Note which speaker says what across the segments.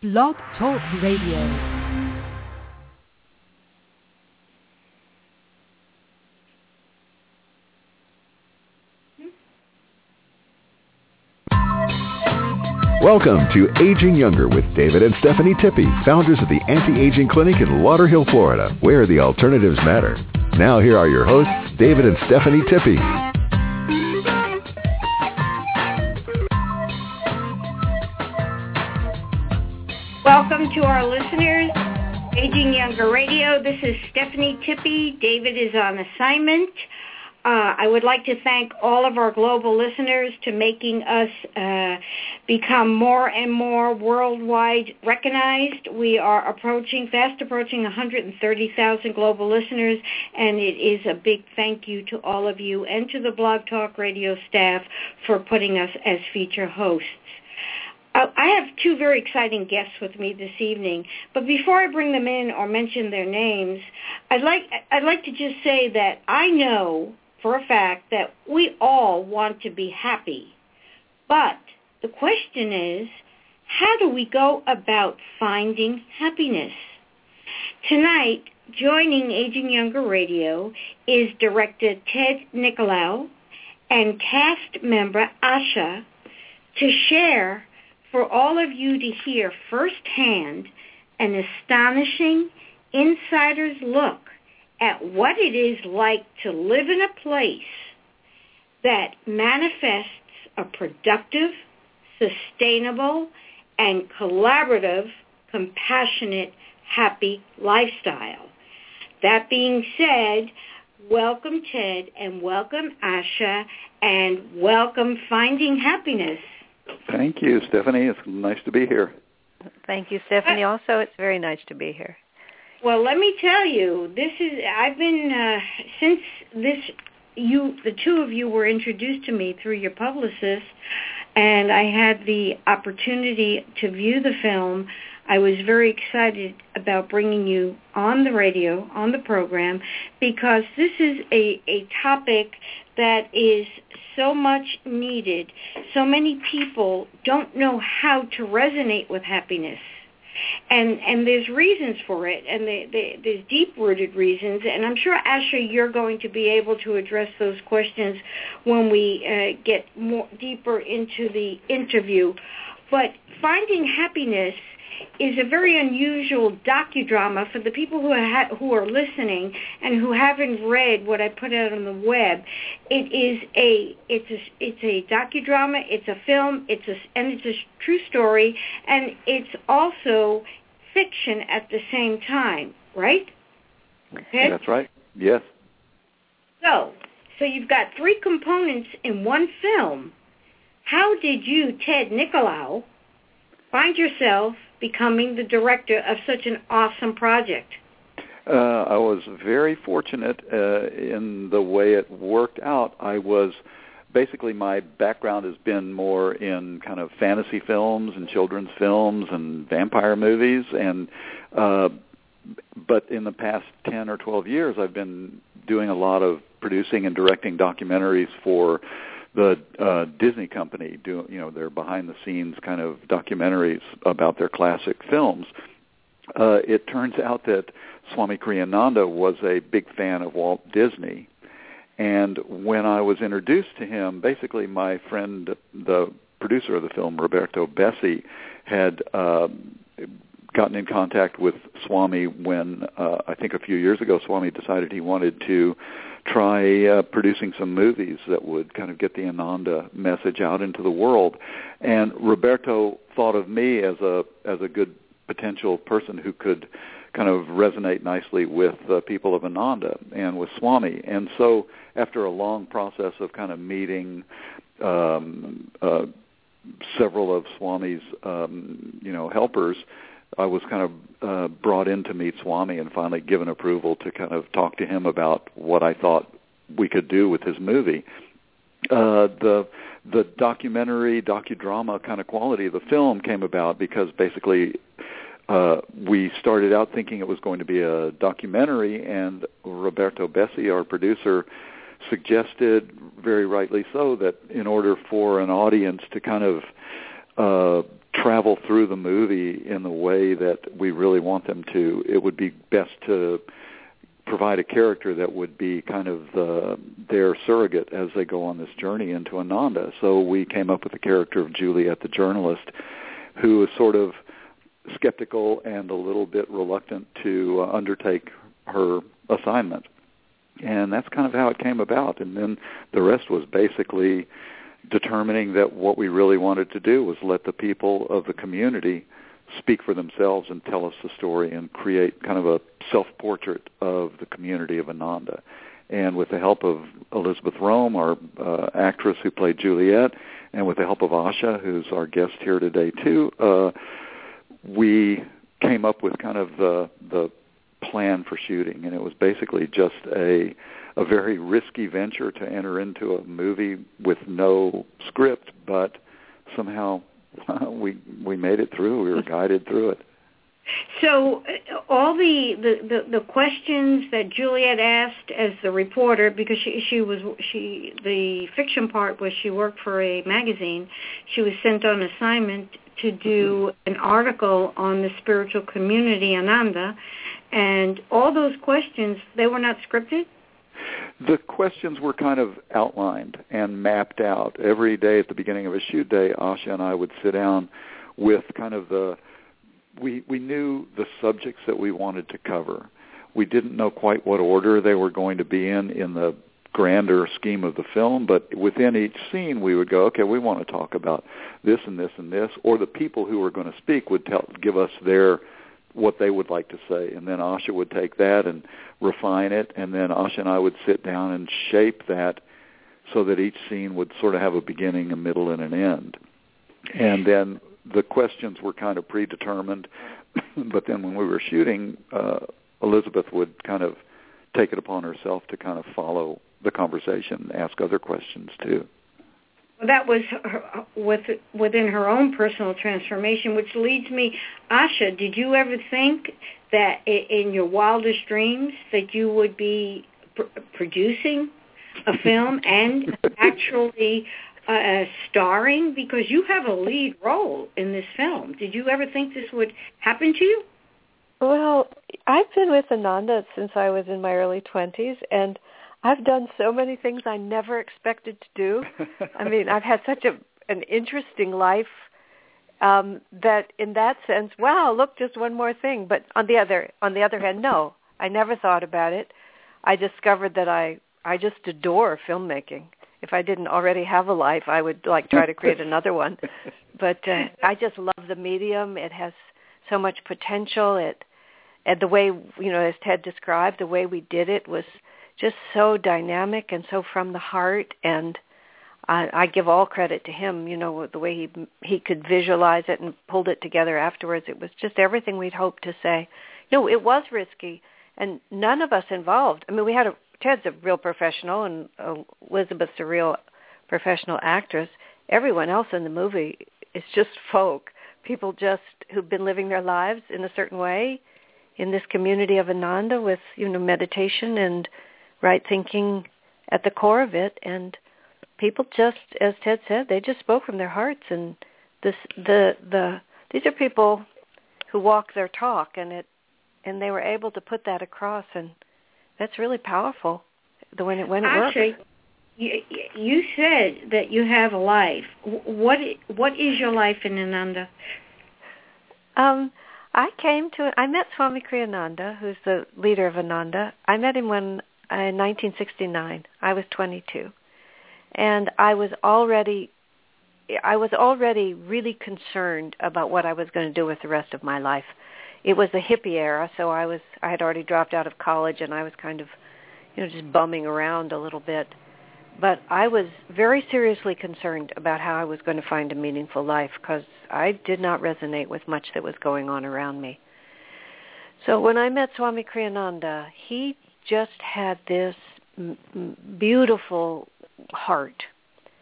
Speaker 1: Blog Talk Radio.
Speaker 2: Welcome to Aging Younger with David and Stephanie Tippy, founders of the Anti-Aging Clinic in Lauderhill, Florida, where the alternatives matter. Now here are your hosts, David and Stephanie Tippy.
Speaker 3: Welcome to our listeners, Aging Younger Radio. This is Stephanie Tippy. David is on assignment. Uh, I would like to thank all of our global listeners to making us uh, become more and more worldwide recognized. We are approaching, fast approaching 130,000 global listeners, and it is a big thank you to all of you and to the Blog Talk Radio staff for putting us as feature hosts. Uh, I have two very exciting guests with me this evening, but before I bring them in or mention their names, I'd like I'd like to just say that I know for a fact that we all want to be happy. But the question is, how do we go about finding happiness? Tonight, joining Aging Younger Radio is director Ted Nicolaou and cast member Asha to share for all of you to hear firsthand an astonishing insider's look at what it is like to live in a place that manifests a productive, sustainable, and collaborative, compassionate, happy lifestyle. That being said, welcome Ted and welcome Asha and welcome Finding Happiness.
Speaker 4: Thank you, Stephanie. It's nice to be here.
Speaker 5: Thank you, Stephanie. Also, it's very nice to be here.
Speaker 3: Well, let me tell you, this is I've been uh, since this you the two of you were introduced to me through your publicist and I had the opportunity to view the film. I was very excited about bringing you on the radio, on the program, because this is a, a topic that is so much needed. So many people don't know how to resonate with happiness and and there's reasons for it, and there's deep-rooted reasons. And I'm sure Asha, you're going to be able to address those questions when we uh, get more deeper into the interview. But finding happiness is a very unusual docudrama for the people who are ha- who are listening and who haven't read what I put out on the web. It is a it's a it's a docudrama. It's a film. It's a and it's a true story, and it's also fiction at the same time. Right?
Speaker 4: Okay. That's right. Yes.
Speaker 3: So, so you've got three components in one film. How did you, Ted Nicolaou, find yourself becoming the director of such an awesome project?
Speaker 4: Uh, I was very fortunate uh, in the way it worked out. I was basically my background has been more in kind of fantasy films and children's films and vampire movies and uh but in the past 10 or 12 years I've been doing a lot of producing and directing documentaries for the uh, Disney company do you know their behind the scenes kind of documentaries about their classic films. Uh, it turns out that Swami Kriyananda was a big fan of Walt Disney, and when I was introduced to him, basically my friend, the producer of the film, Roberto Bessi, had uh, gotten in contact with Swami when uh, I think a few years ago Swami decided he wanted to try uh, producing some movies that would kind of get the Ananda message out into the world. And Roberto thought of me as a as a good potential person who could kind of resonate nicely with the people of Ananda and with Swami. And so after a long process of kind of meeting um, uh, several of Swami's um, you know helpers, I was kind of uh, brought in to meet Swami and finally given approval to kind of talk to him about what I thought we could do with his movie. Uh, the the documentary docudrama kind of quality of the film came about because basically uh, we started out thinking it was going to be a documentary, and Roberto Bessi, our producer, suggested very rightly so that in order for an audience to kind of uh, travel through the movie in the way that we really want them to, it would be best to provide a character that would be kind of the, their surrogate as they go on this journey into Ananda. So we came up with the character of Juliet, the journalist, who is sort of skeptical and a little bit reluctant to uh, undertake her assignment. And that's kind of how it came about. And then the rest was basically determining that what we really wanted to do was let the people of the community speak for themselves and tell us the story and create kind of a self-portrait of the community of Ananda. And with the help of Elizabeth Rohm, our uh, actress who played Juliet, and with the help of Asha, who's our guest here today too, uh, we came up with kind of the the plan for shooting, and it was basically just a a very risky venture to enter into a movie with no script, but somehow we we made it through. We were guided through it.
Speaker 3: So uh, all the, the, the, the questions that Juliet asked as the reporter, because she, she was she the fiction part was she worked for a magazine. She was sent on assignment to do an article on the spiritual community Ananda, and all those questions they were not scripted.
Speaker 4: The questions were kind of outlined and mapped out. Every day at the beginning of a shoot day, Asha and I would sit down with kind of the we we knew the subjects that we wanted to cover. We didn't know quite what order they were going to be in in the grander scheme of the film, but within each scene we would go, okay, we want to talk about this and this and this, or the people who were going to speak would tell, give us their what they would like to say, and then Asha would take that and refine it, and then Asha and I would sit down and shape that so that each scene would sort of have a beginning, a middle, and an end. And then the questions were kind of predetermined, but then when we were shooting, uh, Elizabeth would kind of take it upon herself to kind of follow the conversation, ask other questions too.
Speaker 3: Well, that was her, with, within her own personal transformation, which leads me, Asha, did you ever think that in your wildest dreams that you would be pr- producing a film and actually uh, starring? Because you have a lead role in this film. Did you ever think this would happen to you?
Speaker 5: Well, I've been with Ananda since I was in my early 20s, and I've done so many things I never expected to do. I mean, I've had such a an interesting life um that in that sense, wow, look, just one more thing. But on the other on the other hand, no, I never thought about it. I discovered that I I just adore filmmaking. If I didn't already have a life, I would like try to create another one. But uh, I just love the medium. It has so much potential. It and the way you know, as Ted described, the way we did it was just so dynamic and so from the heart and I, I give all credit to him, you know, the way he he could visualize it and pulled it together afterwards. It was just everything we'd hoped to say. No, it was risky, and none of us involved. I mean, we had a Ted's a real professional, and Elizabeth's a real professional actress. Everyone else in the movie is just folk, people just who've been living their lives in a certain way in this community of Ananda with you know meditation and right thinking at the core of it. And people just as ted said they just spoke from their hearts. And this the the these are people who walk their talk and it and they were able to put that across. And that's really powerful the when it when it
Speaker 3: Actually,
Speaker 5: works
Speaker 3: you, you said that you have a life. What what is your life in ananda?
Speaker 5: Um I came to I met Swami Kriyananda, who's the leader of Ananda. I met him when Uh, in 1969. I was 22, and I was already I was already really concerned about what I was going to do with the rest of my life. It was the hippie era, so I was I had already dropped out of college and I was kind of you know just bumming around a little bit. But I was very seriously concerned about how I was going to find a meaningful life because I did not resonate with much that was going on around me. So when I met Swami Kriyananda, he just had this beautiful heart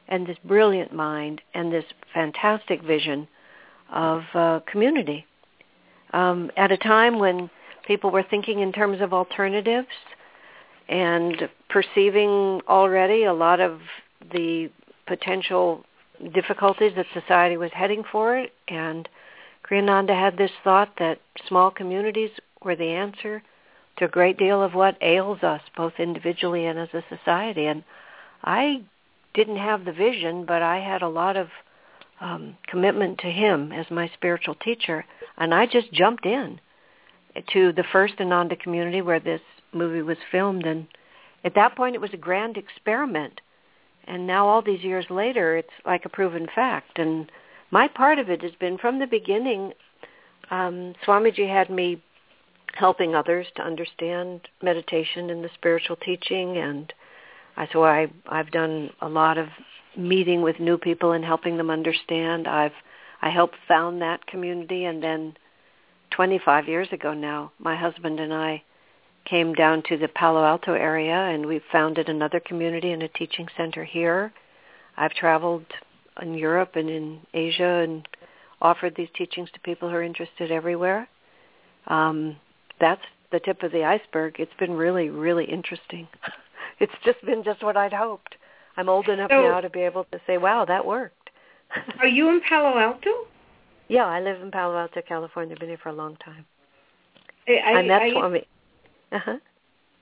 Speaker 5: and this brilliant mind and this fantastic vision of uh, community. Um, at a time when people were thinking in terms of alternatives and perceiving already a lot of the potential difficulties that society was heading for and Kriyananda had this thought that small communities were the answer to a great deal of what ails us, both individually and as a society. And I didn't have the vision, but I had a lot of um, commitment to him as my spiritual teacher, and I just jumped in to the first Ananda community where this movie was filmed, and at that point it was a grand experiment. And now all these years later, it's like a proven fact. And my part of it has been from the beginning. Um, Swamiji had me helping others to understand meditation and the spiritual teaching, and I, so I I've done a lot of meeting with new people and helping them understand. I've I helped found that community, and then 25 years ago now, my husband and I came down to the Palo Alto area, and we founded another community and a teaching center here. I've traveled in Europe and in Asia and offered these teachings to people who are interested everywhere. Um, that's the tip of the iceberg. It's been really, really interesting. it's just been just what I'd hoped. I'm old enough
Speaker 3: So-
Speaker 5: now to be able to say, "Wow, that worked."
Speaker 3: Are you in Palo Alto?
Speaker 5: yeah, I live in Palo Alto, California. Been here for a long time.
Speaker 3: I,
Speaker 5: I, met
Speaker 3: I,
Speaker 5: Swami. Uh-huh.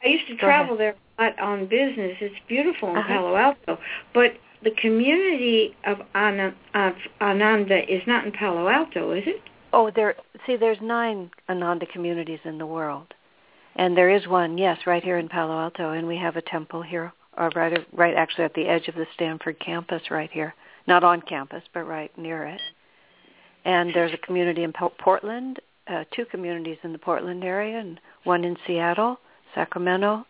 Speaker 3: I used to
Speaker 5: Go
Speaker 3: travel there a lot on business. It's beautiful in
Speaker 5: Uh-huh.
Speaker 3: Palo Alto, but the community of, Ana, of Ananda is not in Palo Alto, is it?
Speaker 5: Oh, there. See, there's nine Ananda communities in the world, and there is one, yes, right here in Palo Alto, and we have a temple here, or right, right, actually at the edge of the Stanford campus, right here. Not on campus, but right near it. And there's a community in Portland, uh, two communities in the Portland area, and one in Seattle, Sacramento,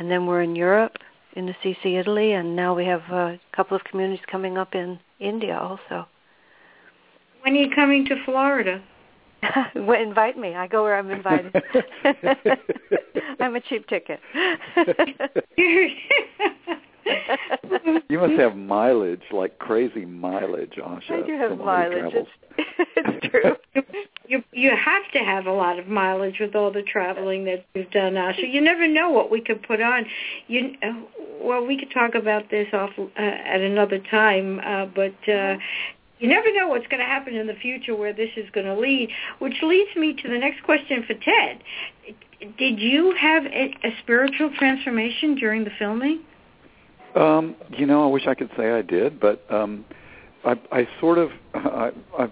Speaker 5: and then we're in Europe, in Assisi Italy, and now we have a couple of communities coming up in India also.
Speaker 3: When are you coming to Florida?
Speaker 5: well, invite me. I go where I'm invited. I'm a cheap ticket.
Speaker 4: You must have mileage, like crazy mileage, Asha.
Speaker 5: I do have
Speaker 4: from all your
Speaker 5: mileage. It's, it's true.
Speaker 3: you you have to have a lot of mileage with all the traveling that you've done, Asha. You never know what we could put on. You uh, well, we could talk about this off uh, at another time, uh, but uh, you never know what's going to happen in the future where this is going to lead. Which leads me to the next question for Ted. Did you have a, a spiritual transformation during the filming?
Speaker 4: Um, you know, I wish I could say I did, but um, I, I sort of, I, I've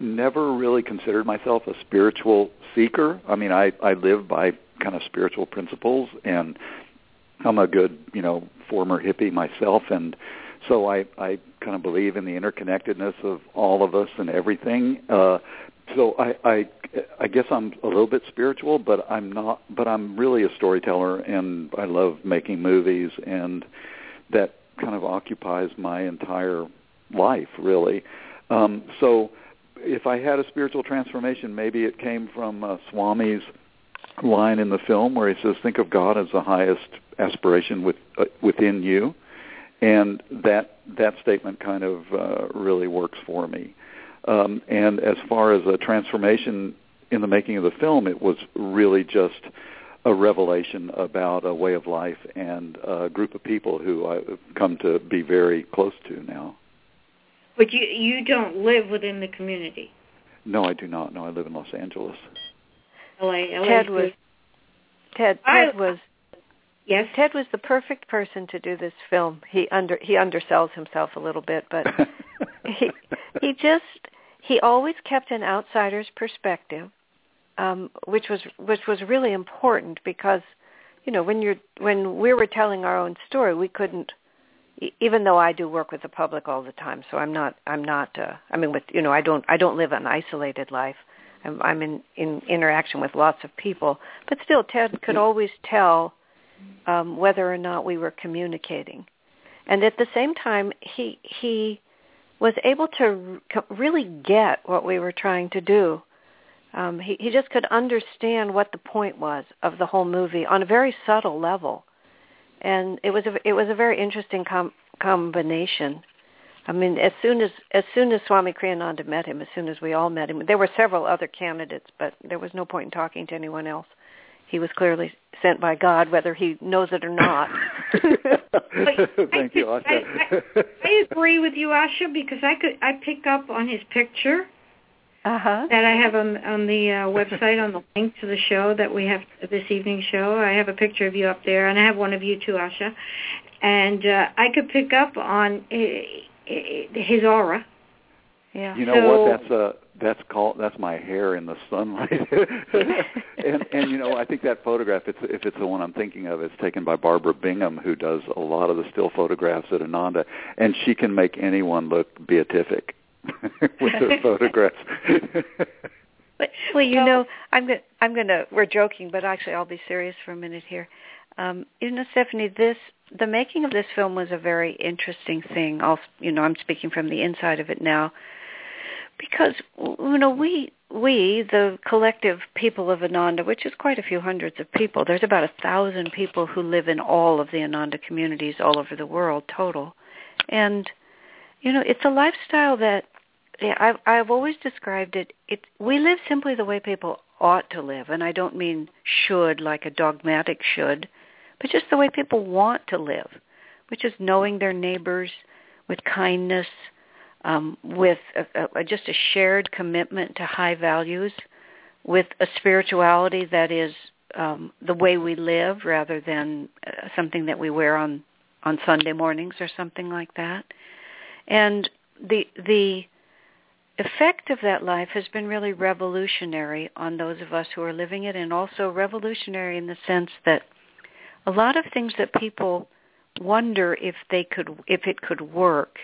Speaker 4: never really considered myself a spiritual seeker. I mean, I, I live by kind of spiritual principles, and I'm a good, you know, former hippie myself, and so I, I kind of believe in the interconnectedness of all of us and everything. Uh, so I, I, I guess I'm a little bit spiritual, but I'm not. But I'm really a storyteller, and I love making movies, and that kind of occupies my entire life, really. Um, so if I had a spiritual transformation, maybe it came from uh, Swami's line in the film where he says, "Think of God as the highest aspiration with, uh, within you," and that that statement kind of uh, really works for me. Um, and as far as a transformation in the making of the film, it was really just a revelation about a way of life and a group of people who I've come to be very close to now.
Speaker 3: But you you don't live within the community.
Speaker 4: No, I do not. No, I live in Los Angeles.
Speaker 3: LA, LA
Speaker 5: Ted was Ted
Speaker 3: I-
Speaker 5: Ted was
Speaker 3: yes.
Speaker 5: Ted was the perfect person to do this film. He under he undersells himself a little bit, but he he just he always kept an outsider's perspective, um, which was which was really important because you know when you're when we were telling our own story, we couldn't. Even though I do work with the public all the time, so I'm not I'm not uh, I mean with you know I don't I don't live an isolated life. I'm, I'm in in interaction with lots of people, but still Ted could always tell um, whether or not we were communicating. And at the same time, he he was able to really get what we were trying to do. Um, he he just could understand what the point was of the whole movie on a very subtle level, and it was a it was a very interesting com- combination. I mean, as soon as as soon as Swami Kriyananda met him, as soon as we all met him, there were several other candidates, but there was no point in talking to anyone else. He was clearly sent by God, whether he knows it or not.
Speaker 4: Thank you,
Speaker 3: I,
Speaker 4: Asha.
Speaker 3: I, I agree with you, Asha, because I could I pick up on his picture.
Speaker 5: uh-huh.
Speaker 3: that I have on on the uh, website on the link to the show that we have this evening show. I have a picture of you up there, and I have one of you too, Asha. And uh, I could pick up on uh, his aura.
Speaker 5: Yeah.
Speaker 4: You know
Speaker 3: So-
Speaker 4: what? That's a that's called that's my hair in the sunlight. and and you know, I think that photograph, it's if it's the one I'm thinking of, it's taken by Barbara Bingham, who does a lot of the still photographs at Ananda, and she can make anyone look beatific with her photographs.
Speaker 5: But, well, you
Speaker 3: So-
Speaker 5: know, I'm going. I'm going to. We're joking, but actually, I'll be serious for a minute here. Um, you know, Stephanie, this the making of this film was a very interesting thing. I'll, you know, I'm speaking from the inside of it now, because you know, we we the collective people of Ananda, which is quite a few hundreds of people. There's about a thousand people who live in all of the Ananda communities all over the world total, and you know, it's a lifestyle that yeah, I've I've always described it. It we live simply the way people ought to live, and I don't mean should like a dogmatic should, but just the way people want to live, which is knowing their neighbors with kindness, um, with a, a, just a shared commitment to high values, with a spirituality that is um, the way we live rather than uh, something that we wear on on Sunday mornings or something like that. And the the effect of that life has been really revolutionary on those of us who are living it and also revolutionary in the sense that a lot of things that people wonder if they could if it could work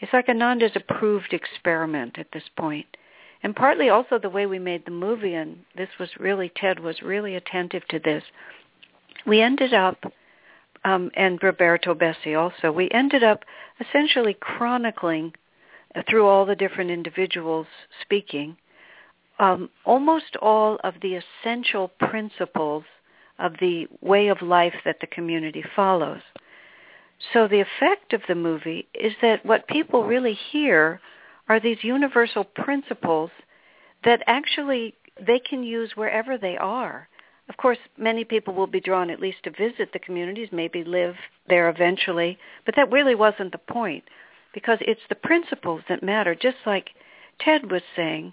Speaker 5: it's like ananda's approved experiment at this point. and partly also the way we made the movie and this was really ted was really attentive to this we ended up um, and roberto bessi also we ended up essentially chronicling through all the different individuals speaking, um, almost all of the essential principles of the way of life that the community follows. So the effect of the movie is that what people really hear are these universal principles that actually they can use wherever they are. Of course, many people will be drawn at least to visit the communities, maybe live there eventually, but that really wasn't the point because it's the principles that matter. Just like Ted was saying,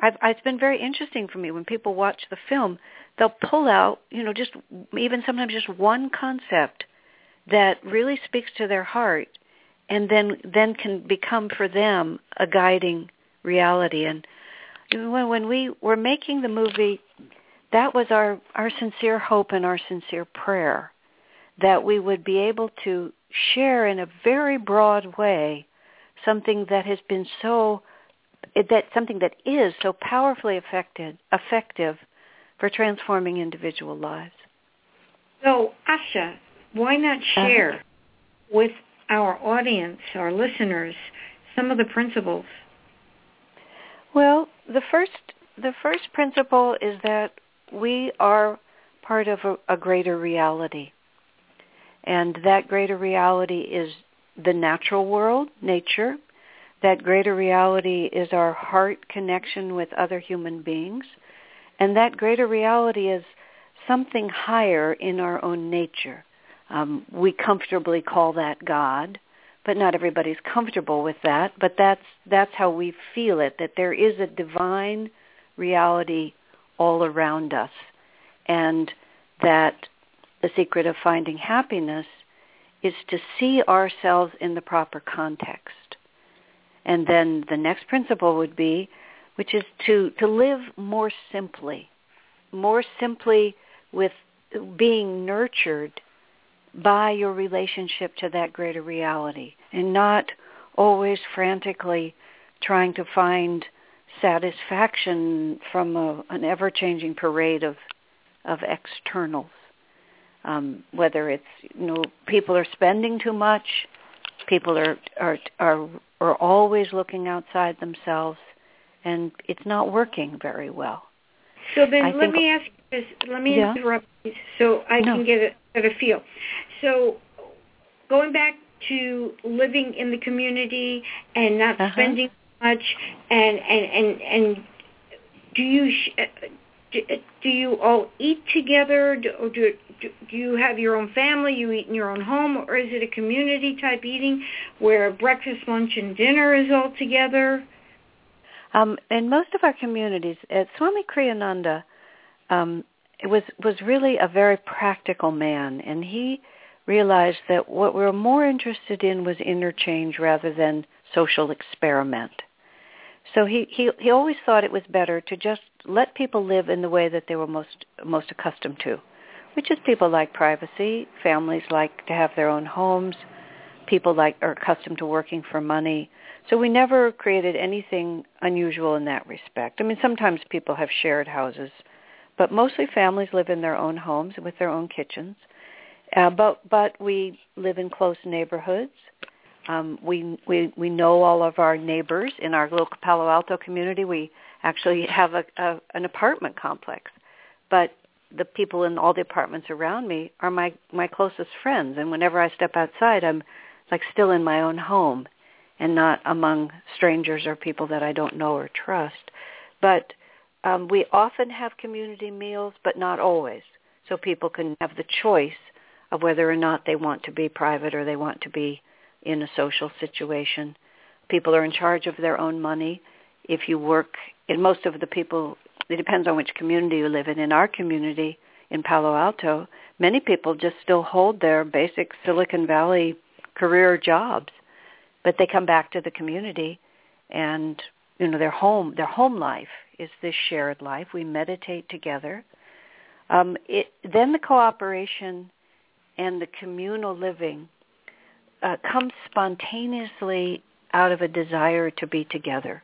Speaker 5: I've, it's been very interesting for me when people watch the film. They'll pull out, you know, just even sometimes just one concept that really speaks to their heart, and then then can become for them a guiding reality. And when when we were making the movie, that was our our sincere hope and our sincere prayer that we would be able to share in a very broad way something that has been so that something that is so powerfully affected effective for transforming individual lives.
Speaker 3: So, Asha, why not uh-huh. share with our audience, our listeners, some of the principles?
Speaker 5: Well, the first the first principle is that we are part of a, a greater reality. And that greater reality is the natural world, nature. That greater reality is our heart connection with other human beings. And that greater reality is something higher in our own nature. Um, we comfortably call that God, but not everybody's comfortable with that. But that's that's how we feel it. That there is a divine reality all around us, and that the secret of finding happiness is to see ourselves in the proper context. And then the next principle would be, which is to, to live more simply, more simply with being nurtured by your relationship to that greater reality and not always frantically trying to find satisfaction from a, an ever-changing parade of, of externals um, whether it's you know people are spending too much, people are are are are always looking outside themselves, and it's not working very well.
Speaker 3: So then,
Speaker 5: I
Speaker 3: let
Speaker 5: think-
Speaker 3: me ask you this. Let me
Speaker 5: Yeah.
Speaker 3: interrupt you so I
Speaker 5: No.
Speaker 3: can get a, get a feel. So, going back to living in the community and not
Speaker 5: Uh-huh.
Speaker 3: spending much, and and and and do you sh- uh, do, do you all eat together, do, or do do do you have your own family? You eat in your own home, or is it a community type eating where breakfast, lunch, and dinner is all together?
Speaker 5: Um, in most of our communities, uh, Swami Kriyananda um, was was really a very practical man, and he realized that what we were more interested in was interchange rather than social experiment. So he, he, he always thought it was better to just let people live in the way that they were most most accustomed to, which is people like privacy, families like to have their own homes, people like are accustomed to working for money. So we never created anything unusual in that respect. I mean, sometimes people have shared houses, but mostly families live in their own homes with their own kitchens. Uh, but but we live in close neighborhoods. Um, we we we know all of our neighbors in our little Palo Alto community. We actually have a, a an apartment complex, but the people in all the apartments around me are my my closest friends. And whenever I step outside, I'm like still in my own home, and not among strangers or people that I don't know or trust. But um, we often have community meals, but not always. So people can have the choice of whether or not they want to be private or they want to be in a social situation. People are in charge of their own money. If you work, in most of the people, it depends on which community you live in. In our community in Palo Alto, many people just still hold their basic Silicon Valley career jobs, but they come back to the community and you know their home their home life is this shared life. We meditate together. Um, it, then the cooperation and the communal living uh, comes spontaneously out of a desire to be together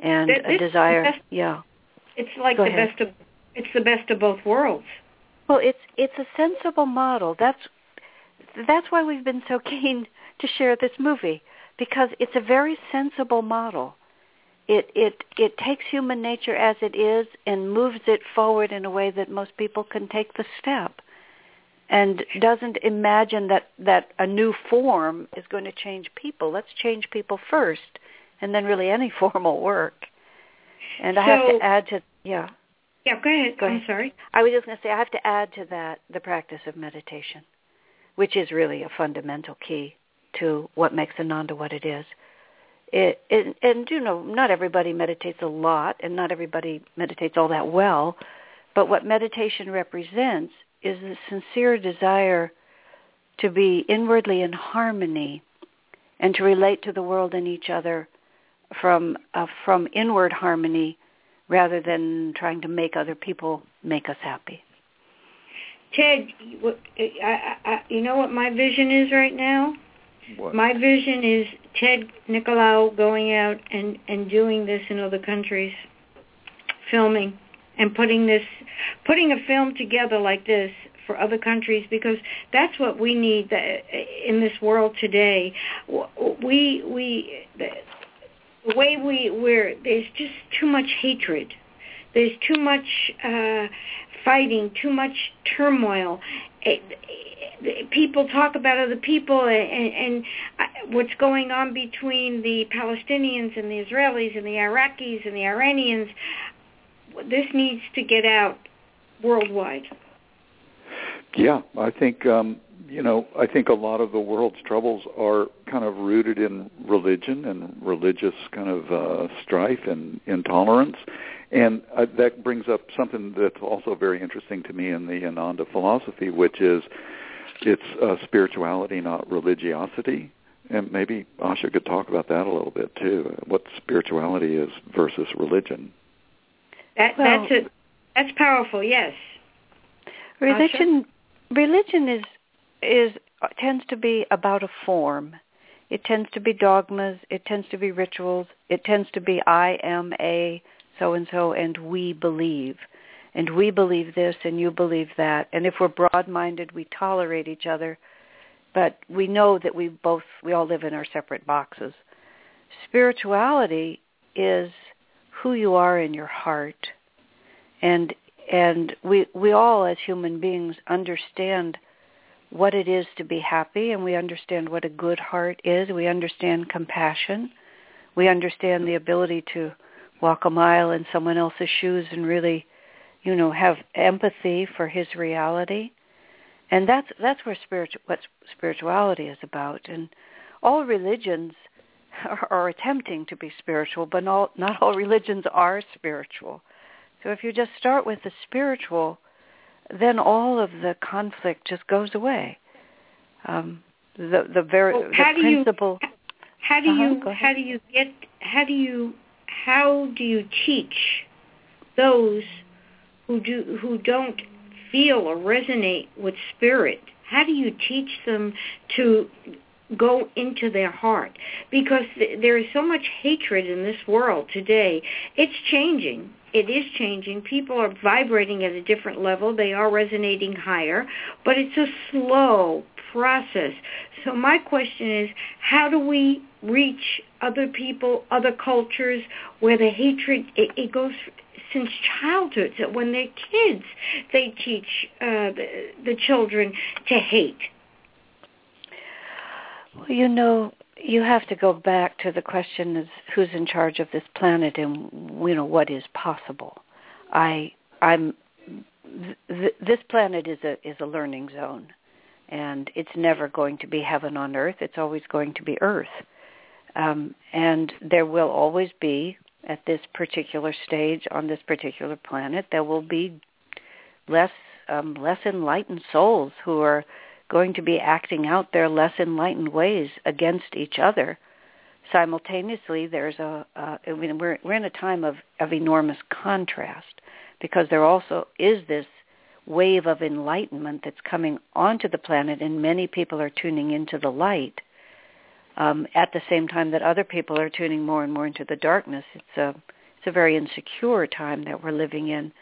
Speaker 5: and
Speaker 3: That-
Speaker 5: a desire
Speaker 3: best-
Speaker 5: yeah
Speaker 3: It's like
Speaker 5: Go
Speaker 3: the
Speaker 5: ahead.
Speaker 3: best of it's the best of both worlds.
Speaker 5: well it's it's a sensible model that's that's why we've been so keen to share this movie because it's a very sensible model it it it takes human nature as it is and moves it forward in a way that most people can take the step and doesn't imagine that that a new form is going to change people let's change people first and then really any form will work and i have to add to yeah
Speaker 3: Yeah, go ahead.
Speaker 5: Go
Speaker 3: I'm
Speaker 5: ahead.
Speaker 3: sorry.
Speaker 5: I was just going to say I have to add to that the practice of meditation, which is really a fundamental key to what makes Ananda what it is. It, it, and you know, not everybody meditates a lot, and not everybody meditates all that well. But what meditation represents is a sincere desire to be inwardly in harmony, and to relate to the world and each other from uh, from inward harmony rather than trying to make other people make us happy.
Speaker 3: Ted, what- I, I, you know what my vision is right now?
Speaker 4: What?
Speaker 3: My vision is Ted Nicolaou going out and and doing this in other countries, filming and putting this, putting a film together like this for other countries because that's what we need in this world today. We we the, the way we we're there's just too much hatred. There's too much uh, fighting, too much turmoil. It, it, people talk about other people and, and, what's going on between the Palestinians and the Israelis and the Iraqis and the Iranians. This needs to get out worldwide.
Speaker 4: Yeah, I think um, you know, I think a lot of the world's troubles are kind of rooted in religion and religious kind of uh, strife and intolerance. And uh, that brings up something that's also very interesting to me in the Ananda philosophy, which is it's uh, spirituality, not religiosity. And maybe Asha could talk about that a little bit too. uh, What spirituality is versus religion.
Speaker 3: That that's it. That's powerful. Yes.
Speaker 5: Religion, religion is is uh, tends to be about a form. It tends to be dogmas. It tends to be rituals. It tends to be I am a so and so, and we believe, and we believe this, and you believe that. And if we're broad-minded, we tolerate each other, but we know that we both we all live in our separate boxes. Spirituality is who you are in your heart, and and we we all as human beings understand what it is to be happy and we understand what a good heart is. We understand compassion. We understand the ability to walk a mile in someone else's shoes and really you know have empathy for his reality. And that's that's where spiritu- what spirituality is about. And all religions are, are attempting to be spiritual, but not, not all religions are spiritual. So if you just start with the spiritual, then all of the conflict just goes away. Um, the the very
Speaker 3: Well,
Speaker 5: the
Speaker 3: how do
Speaker 5: principle.
Speaker 3: you how do
Speaker 5: Uh-huh,
Speaker 3: you how do you get how do you how do you teach those who do who don't feel or resonate with spirit? How do you teach them to go into their heart? Because th- there is so much hatred in this world today. It's changing. It is changing. People are vibrating at a different level. They are resonating higher, but it's a slow process. So my question is, how do we reach other people, other cultures where the hatred it, it goes since childhood? So when they're kids, they teach uh, the, the children to hate.
Speaker 5: Well, you know, you have to go back to the question is who's in charge of this planet and you know what is possible. I I'm th- this planet is a is a learning zone and it's never going to be heaven on earth. It's always going to be earth. Um, and there will always be at this particular stage on this particular planet there will be less um, less enlightened souls who are going to be acting out their less enlightened ways against each other. Simultaneously, there's a, uh, I mean, we're, we're in a time of, of enormous contrast because there also is this wave of enlightenment that's coming onto the planet and many people are tuning into the light um, at the same time that other people are tuning more and more into the darkness. It's a, it's a very insecure time that we're living in.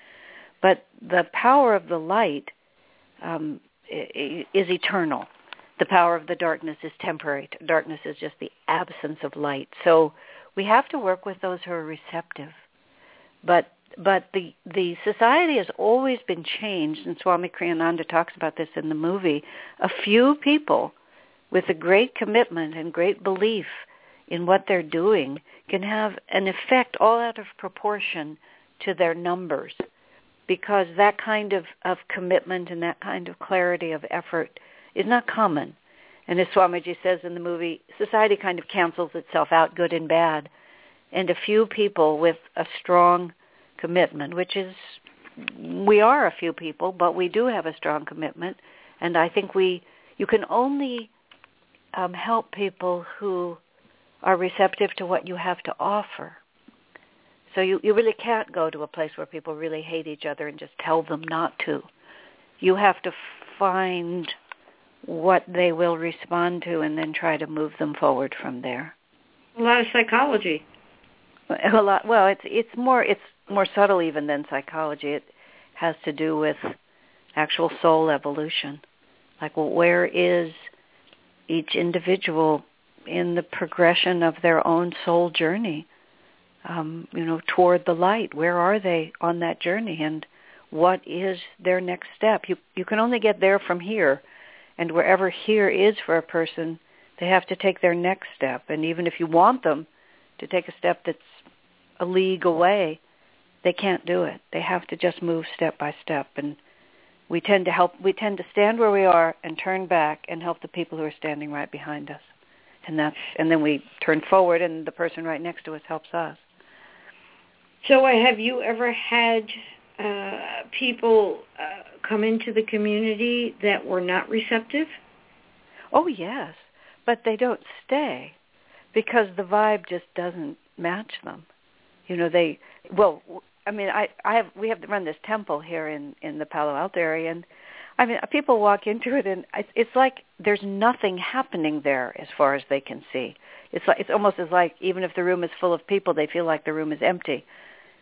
Speaker 5: But the power of the light um, is eternal. The power of the darkness is temporary. Darkness is just the absence of light. So we have to work with those who are receptive. But but the the society has always been changed, and Swami Kriyananda talks about this in the movie. A few people with a great commitment and great belief in what they're doing can have an effect all out of proportion to their numbers because that kind of, of commitment and that kind of clarity of effort is not common. And as Swamiji says in the movie, society kind of cancels itself out, good and bad. And a few people with a strong commitment, which is, we are a few people, but we do have a strong commitment. And I think we, you can only um, help people who are receptive to what you have to offer. So you, you really can't go to a place where people really hate each other and just tell them not to. You have to find what they will respond to and then try to move them forward from there.
Speaker 3: A lot of psychology.
Speaker 5: A lot. Well, it's it's more it's more subtle even than psychology. It has to do with actual soul evolution. Like, well, where is each individual in the progression of their own soul journey? Um, you know, toward the light. Where are they on that journey, and what is their next step? You you can only get there from here, and wherever here is for a person, they have to take their next step. And even if you want them to take a step that's a league away, they can't do it. They have to just move step by step. And we tend to help. We tend to stand where we are and turn back and help the people who are standing right behind us. And that's and then we turn forward, and the person right next to us helps us.
Speaker 3: So, uh, have you ever had uh, people uh, come into the community that were not receptive?
Speaker 5: Oh yes, but they don't stay because the vibe just doesn't match them. You know, they well, I mean, I I have we have to run this temple here in in the Palo Alto area, and I mean, people walk into it and it's like there's nothing happening there as far as they can see. It's like it's almost as like even if the room is full of people, they feel like the room is empty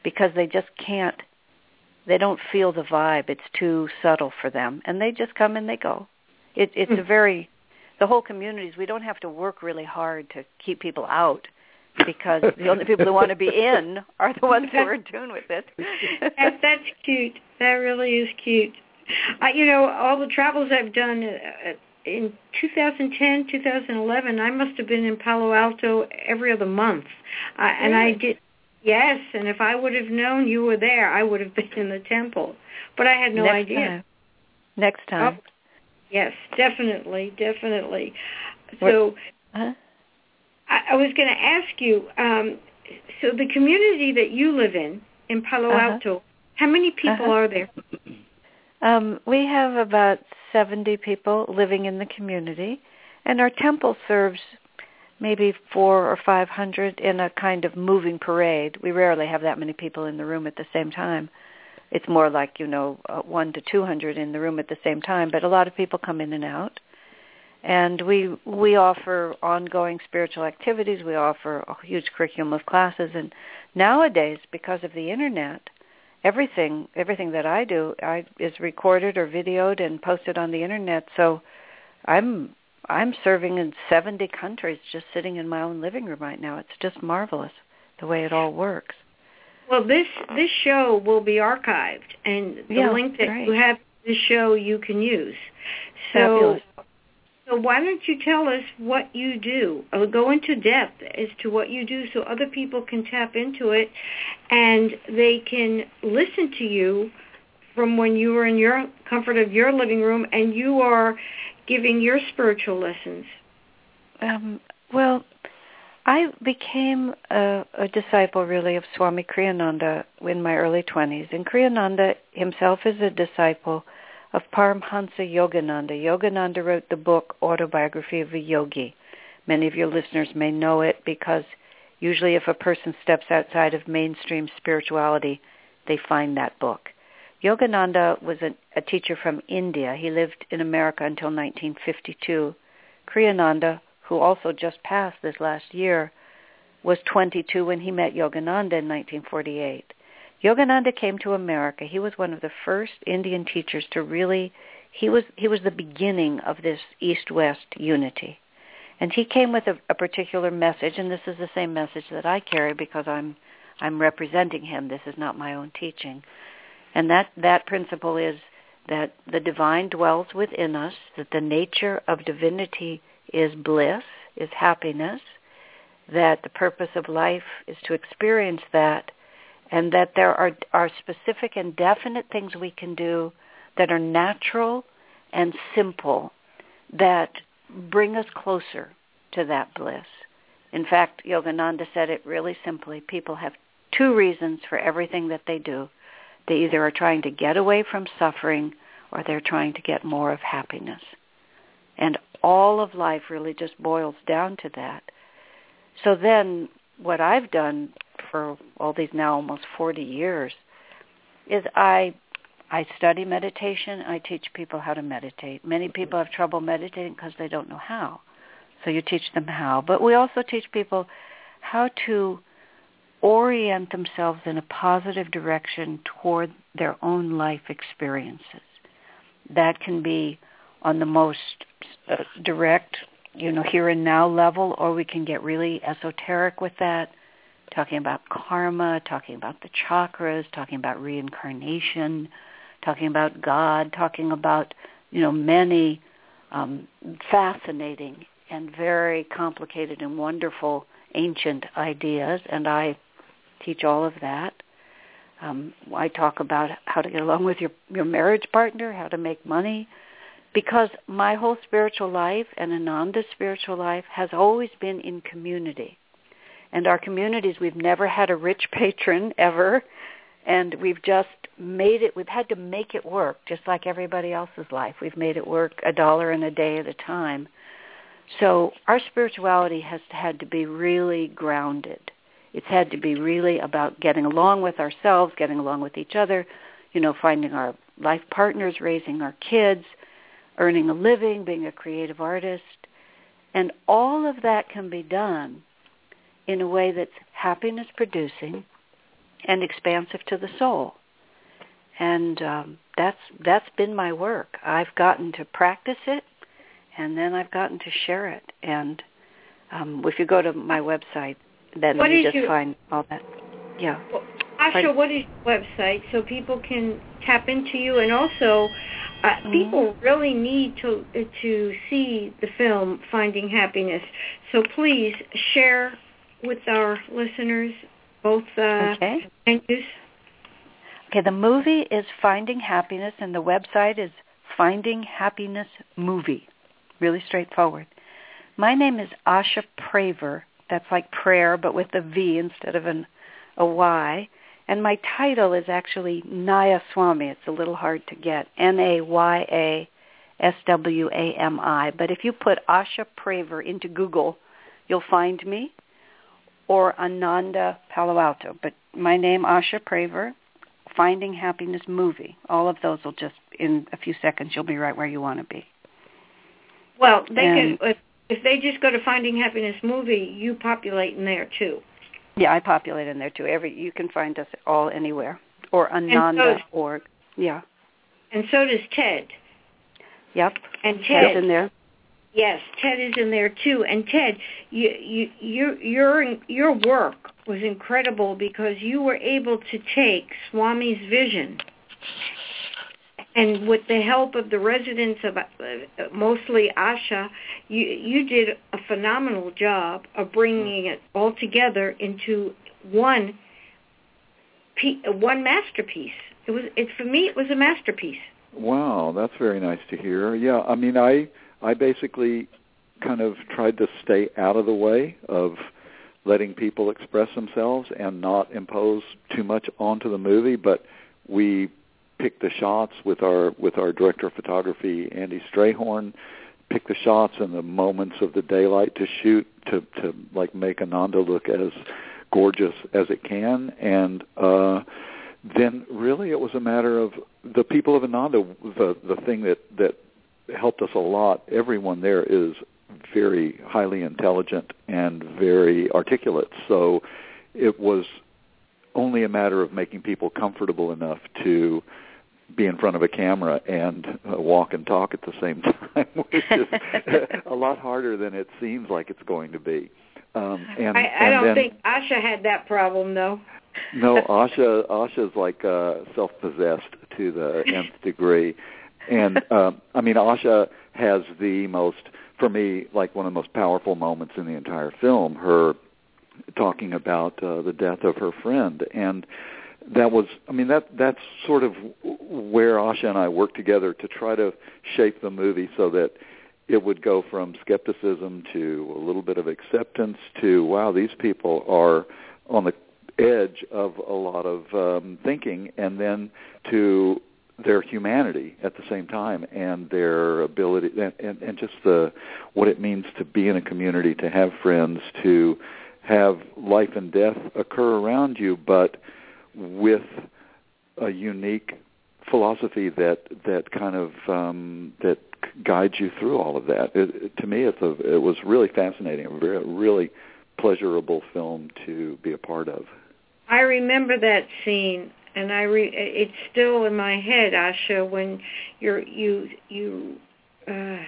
Speaker 5: because they just can't they don't feel the vibe. It's too subtle for them, and they just come and they go. It, it's a very the whole communities. We don't have to work really hard to keep people out because the only people who want to be in are the ones who are in tune with it.
Speaker 3: that, that's cute. That really is cute. I, you know, all the travels I've done uh, in 2010, 2011, I must have been in Palo Alto every other month, uh, and I did. Yes, and if I would have known you were there, I would have been in the temple. But I had no
Speaker 5: Next
Speaker 3: idea.
Speaker 5: Time. Next time.
Speaker 3: Oh, yes, definitely, definitely. So
Speaker 5: huh?
Speaker 3: I, I was going to ask you. Um, so the community that you live in in Palo
Speaker 5: Uh-huh.
Speaker 3: Alto, how many people
Speaker 5: Uh-huh.
Speaker 3: are there?
Speaker 5: Um, we have about 70 people living in the community, and our temple serves maybe four or 500 in a kind of moving parade. We rarely have that many people in the room at the same time. It's more like, you know, uh, one to 200 in the room at the same time, but a lot of people come in and out. And we we offer ongoing spiritual activities. We offer a huge curriculum of classes, and nowadays, because of the internet, everything everything that I do I, is recorded or videoed and posted on the internet. So I'm I'm serving in 70 countries just sitting in my own living room right now. It's just marvelous the way it all works.
Speaker 3: Well, this this show will be archived, and the
Speaker 5: Yeah,
Speaker 3: link that you have to the show you can use. So,
Speaker 5: Fabulous.
Speaker 3: so why don't you tell us what you do? Uh, go into depth as to what you do, so other people can tap into it, and they can listen to you from when you were in your comfort of your living room, and you are giving your spiritual lessons.
Speaker 5: Um, well, I became a, a disciple really of Swami Kriyananda in my early 20s. And Kriyananda himself is a disciple of Paramhansa Yogananda. Yogananda wrote the book Autobiography of a Yogi. Many of your listeners may know it because usually if a person steps outside of mainstream spirituality, they find that book. Yogananda was a, a teacher from India. He lived in America until 1952. Kriyananda, who also just passed this last year, was 22 when he met Yogananda in 1948. Yogananda came to America. He was one of the first Indian teachers to really he was he was the beginning of this east-west unity. And he came with a, a particular message and this is the same message that I carry because I'm I'm representing him. This is not my own teaching. And that that principle is that the divine dwells within us, that the nature of divinity is bliss, is happiness, that the purpose of life is to experience that, and that there are, are specific and definite things we can do that are natural and simple that bring us closer to that bliss. In fact, Yogananda said it really simply. People have two reasons for everything that they do. They either are trying to get away from suffering or they're trying to get more of happiness. And all of life really just boils down to that. So then what I've done for all these now almost 40 years is I I study meditation. I teach people how to meditate. Many people have trouble meditating because they don't know how. So you teach them how. But we also teach people how to orient themselves in a positive direction toward their own life experiences. That can be on the most uh, direct, you know, here and now level, or we can get really esoteric with that, talking about karma, talking about the chakras, talking about reincarnation, talking about God, talking about, you know, many um, fascinating and very complicated and wonderful ancient ideas, and I teach all of that. Um, I talk about how to get along with your, your marriage partner, how to make money, because my whole spiritual life and Ananda's spiritual life has always been in community. And our communities, we've never had a rich patron ever, and we've just made it, we've had to make it work, just like everybody else's life. We've made it work a dollar and a day at a time. So our spirituality has had to be really grounded. It's had to be really about getting along with ourselves, getting along with each other, you know, finding our life partners, raising our kids, earning a living, being a creative artist. And all of that can be done in a way that's happiness producing and expansive to the soul. And um, that's that's been my work. I've gotten to practice it, and then I've gotten to share it. And um, if you go to my website, then
Speaker 3: What
Speaker 5: you just
Speaker 3: your-
Speaker 5: find all that. Yeah.
Speaker 3: Asha,
Speaker 5: Pardon?
Speaker 3: what is your website so people can tap into you? And also, uh,
Speaker 5: Mm-hmm.
Speaker 3: people really need to to see the film Finding Happiness. So please share with our listeners both uh,
Speaker 5: Okay.
Speaker 3: venues.
Speaker 5: Okay, the movie is Finding Happiness, and the website is Finding Happiness Movie. Really straightforward. My name is Asha Praver, That's like prayer, but with a V instead of an a Y. And my title is actually Naya Swami. It's a little hard to get. N A Y A S W A M I. But if you put Asha Praver into Google, you'll find me, or Ananda Palo Alto. But my name, Asha Praver, Finding Happiness Movie. All of those will just, in a few seconds, you'll be right where you want to be.
Speaker 3: Well, they and, can, if, if they just go to Finding Happiness Movie, you populate in there too.
Speaker 5: Yeah, I populate in there too. Every you can find us all anywhere or ananda.org. So, yeah.
Speaker 3: And so does Ted.
Speaker 5: Yep.
Speaker 3: And Ted
Speaker 5: Ted's in there.
Speaker 3: Yes, Ted is in there too. And Ted, you, you, your your your work was incredible because you were able to take Swami's vision, and with the help of the residents of uh, mostly Asha, you you did a phenomenal job of bringing it all together into one one masterpiece. It was it for me. It was a masterpiece.
Speaker 4: Wow, that's very nice to hear. Yeah, I mean, I I basically kind of tried to stay out of the way of letting people express themselves and not impose too much onto the movie, but we picked the shots with our with our director of photography Andy Strayhorn, pick the shots and the moments of the daylight to shoot to to like make Ananda look as gorgeous as it can and uh then really it was a matter of the people of Ananda the the thing that that helped us a lot. Everyone there is very highly intelligent and very articulate. So it was only a matter of making people comfortable enough to be in front of a camera and uh, walk and talk at the same time, which is a lot harder than it seems like it's going to be. Um, and,
Speaker 3: I, I
Speaker 4: and
Speaker 3: don't
Speaker 4: then,
Speaker 3: think Asha had that problem, though.
Speaker 4: no, Asha Asha's like uh, self-possessed to the nth degree, and um, I mean, Asha has the most, for me, like one of the most powerful moments in the entire film. Her talking about uh, the death of her friend, and that was, I mean, that that's sort of where Asha and I worked together to try to shape the movie so that it would go from skepticism to a little bit of acceptance to wow, these people are on the edge of a lot of um, thinking, and then to their humanity at the same time and their ability and, and, and just the what it means to be in a community, to have friends, to have life and death occur around you, but with a unique philosophy that that kind of um, that guides you through all of that. It, it, to me, it's a, it was really fascinating, a very really pleasurable film to be a part of.
Speaker 3: I remember that scene and I re- it's still in my head, Asha, when you're you you uh,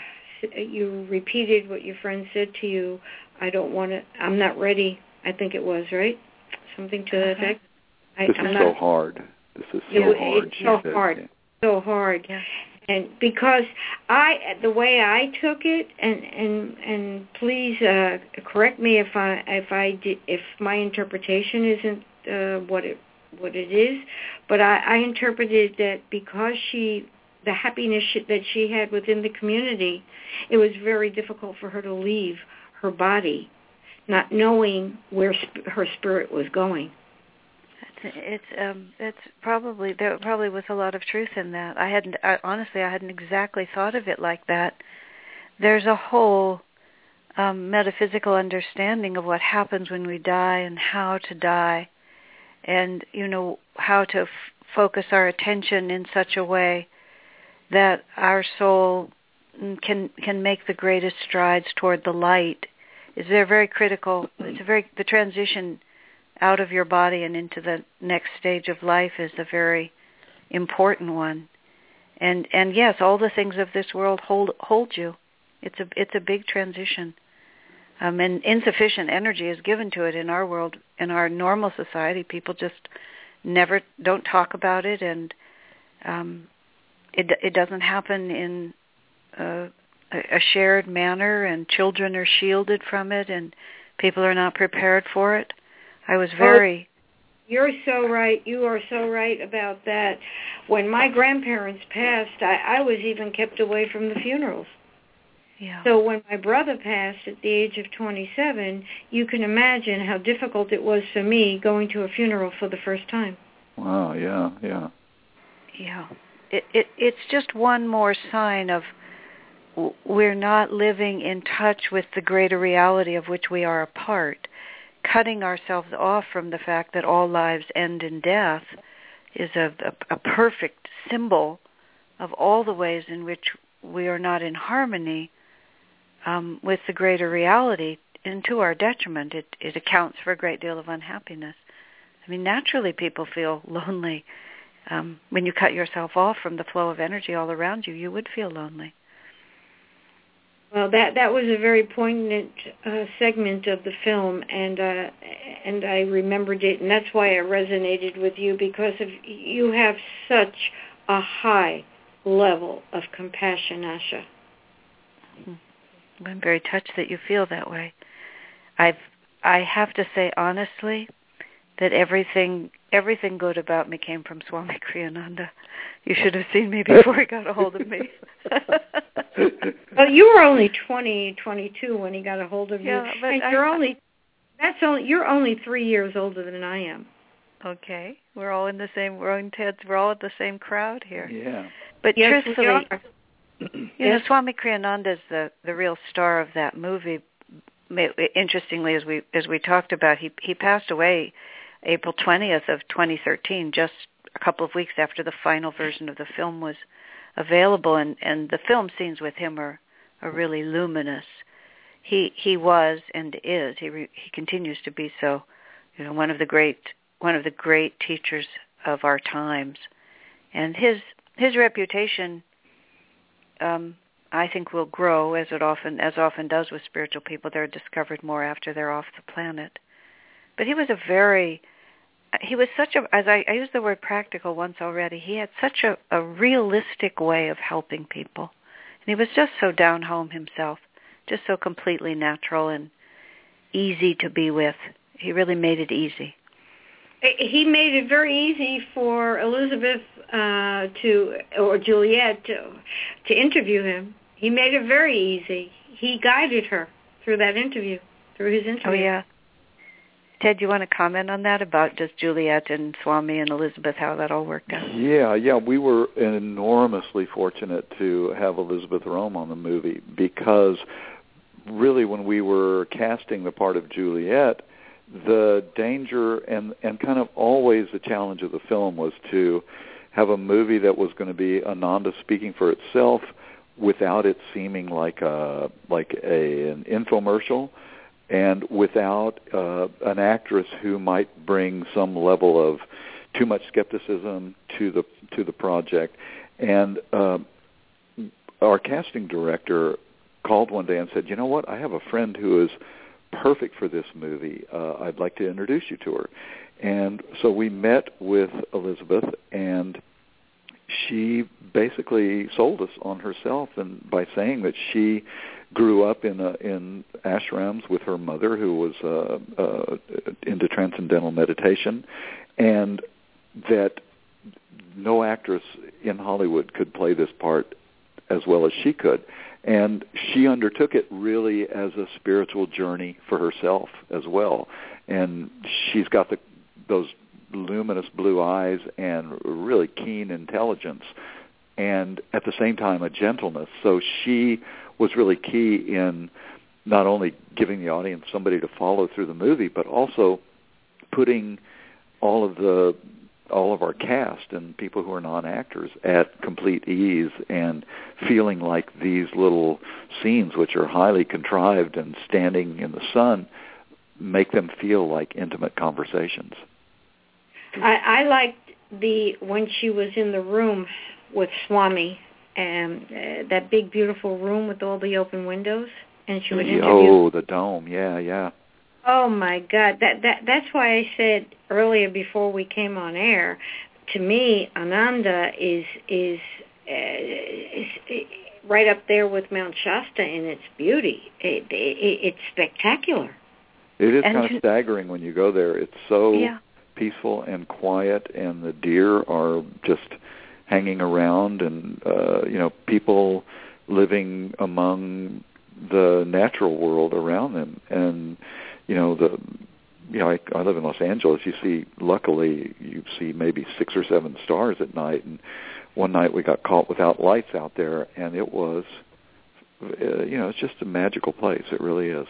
Speaker 3: you repeated what your friend said to you. I don't want to. I'm not ready. I think it was right, something to that uh-huh. effect.
Speaker 4: I, this
Speaker 3: I'm
Speaker 4: is
Speaker 3: not,
Speaker 4: so hard. This is so
Speaker 3: it,
Speaker 4: hard.
Speaker 3: It's so
Speaker 4: said,
Speaker 3: hard.
Speaker 4: Yeah.
Speaker 3: So hard.
Speaker 5: Yeah.
Speaker 3: And because I, the way I took it, and and and please uh, correct me if I if I did, if my interpretation isn't uh, what it what it is, but I, I interpreted that because she the happiness she, that she had within the community, it was very difficult for her to leave her body, not knowing where sp- her spirit was going.
Speaker 5: It's um it's probably there probably was a lot of truth in that. I hadn't I, honestly I hadn't exactly thought of it like that. There's a whole um metaphysical understanding of what happens when we die and how to die and you know how to f- focus our attention in such a way that our soul can can make the greatest strides toward the light is there very critical it's a very the transition out of your body and into the next stage of life is a very important one and and yes all the things of this world hold hold you it's a it's a big transition um, and insufficient energy is given to it in our world. In our normal society, people just never don't talk about it, and um, it it doesn't happen in a, a shared manner, and children are shielded from it, and people are not prepared for it. I was very.
Speaker 3: You're so right. You are so right about that. When my grandparents passed, I, I was even kept away from the funerals.
Speaker 5: Yeah.
Speaker 3: So when my brother passed at the age of 27, you can imagine how difficult it was for me going to a funeral for the first time.
Speaker 4: Wow, yeah, yeah.
Speaker 5: Yeah. It it it's just one more sign of we're not living in touch with the greater reality of which we are a part. Cutting ourselves off from the fact that all lives end in death is a, a, a perfect symbol of all the ways in which we are not in harmony um, with the greater reality, and to our detriment, it, it accounts for a great deal of unhappiness. I mean, naturally, people feel lonely. Um, when you cut yourself off from the flow of energy all around you, you would feel lonely.
Speaker 3: Well, that that was a very poignant uh, segment of the film, and uh, and I remembered it, and that's why it resonated with you because of you have such a high level of compassion, Asha.
Speaker 5: Mm-hmm. I'm very touched that you feel that way. I've I have to say honestly that everything everything good about me came from Swami Kriyananda. You should have seen me before he got a hold of me.
Speaker 3: well, you were only twenty, twenty-two when he got a hold of you,
Speaker 5: yeah, but
Speaker 3: and
Speaker 5: I,
Speaker 3: you're only that's only you're only three years older than I am.
Speaker 5: Okay, we're all in the same. We're in Ted's. We're all at the same crowd here.
Speaker 4: Yeah.
Speaker 5: But
Speaker 3: yes,
Speaker 5: truthfully, you
Speaker 3: yes.
Speaker 5: know, Swami Kriyananda is the the real star of that movie. Interestingly, as we as we talked about, he he passed away April twentieth of 2013, just a couple of weeks after the final version of the film was available, and and the film scenes with him are are really luminous. He he was and is he re, he continues to be so, you know, one of the great one of the great teachers of our times, and his his reputation, um, I think, will grow as it often as often does with spiritual people. They're discovered more after they're off the planet. But he was a very he was such a as I, I used the word practical once already. He had such a, a realistic way of helping people, and he was just so down home himself, just so completely natural and easy to be with. He really made it easy
Speaker 3: he made it very easy for Elizabeth uh, to or Juliet to, to interview him. He made it very easy. He guided her through that interview, through his interview.
Speaker 5: Oh yeah. Ted, you want to comment on that about just Juliet and Swami and Elizabeth, how that all worked out?
Speaker 4: Yeah, yeah, we were enormously fortunate to have Elizabeth Rohm on the movie because really when we were casting the part of Juliet, the danger and and kind of always the challenge of the film was to have a movie that was going to be Ananda speaking for itself without it seeming like a like a an infomercial and without uh, an actress who might bring some level of too much skepticism to the to the project and uh, our casting director called one day and said, "You know what? I have a friend who is perfect for this movie. Uh, I'd like to introduce you to her. And so we met with Elizabeth, and she basically sold us on herself, and by saying that she grew up in a, in ashrams with her mother, who was uh, uh, into transcendental meditation, and that no actress in Hollywood could play this part as well as she could. And she undertook it really as a spiritual journey for herself as well. And she's got the those luminous blue eyes and really keen intelligence and at the same time a gentleness. So she was really key in not only giving the audience somebody to follow through the movie but also putting all of the all of our cast and people who are non-actors at complete ease and feeling like these little scenes, which are highly contrived and standing in the sun, make them feel like intimate conversations.
Speaker 3: I, I liked the when she was in the room with Swami, and uh, that big beautiful room with all the open windows, and she would interview.
Speaker 4: Oh, the dome, yeah, yeah.
Speaker 3: Oh my God, that that that's why I said earlier before we came on air. To me, Ananda is is, uh, is, is right up there with Mount Shasta in its beauty. It, it, it's spectacular.
Speaker 4: It is
Speaker 5: And
Speaker 4: kind of staggering when you go there. It's so
Speaker 5: Yeah.
Speaker 4: peaceful and quiet, and the deer are just hanging around, and uh, you know people living among the natural world around them. And you know the you know I, I live in Los Angeles. You see luckily you see maybe six or seven stars at night. And one night we got caught without lights out there and it was uh, you know it's just a magical place. It really is.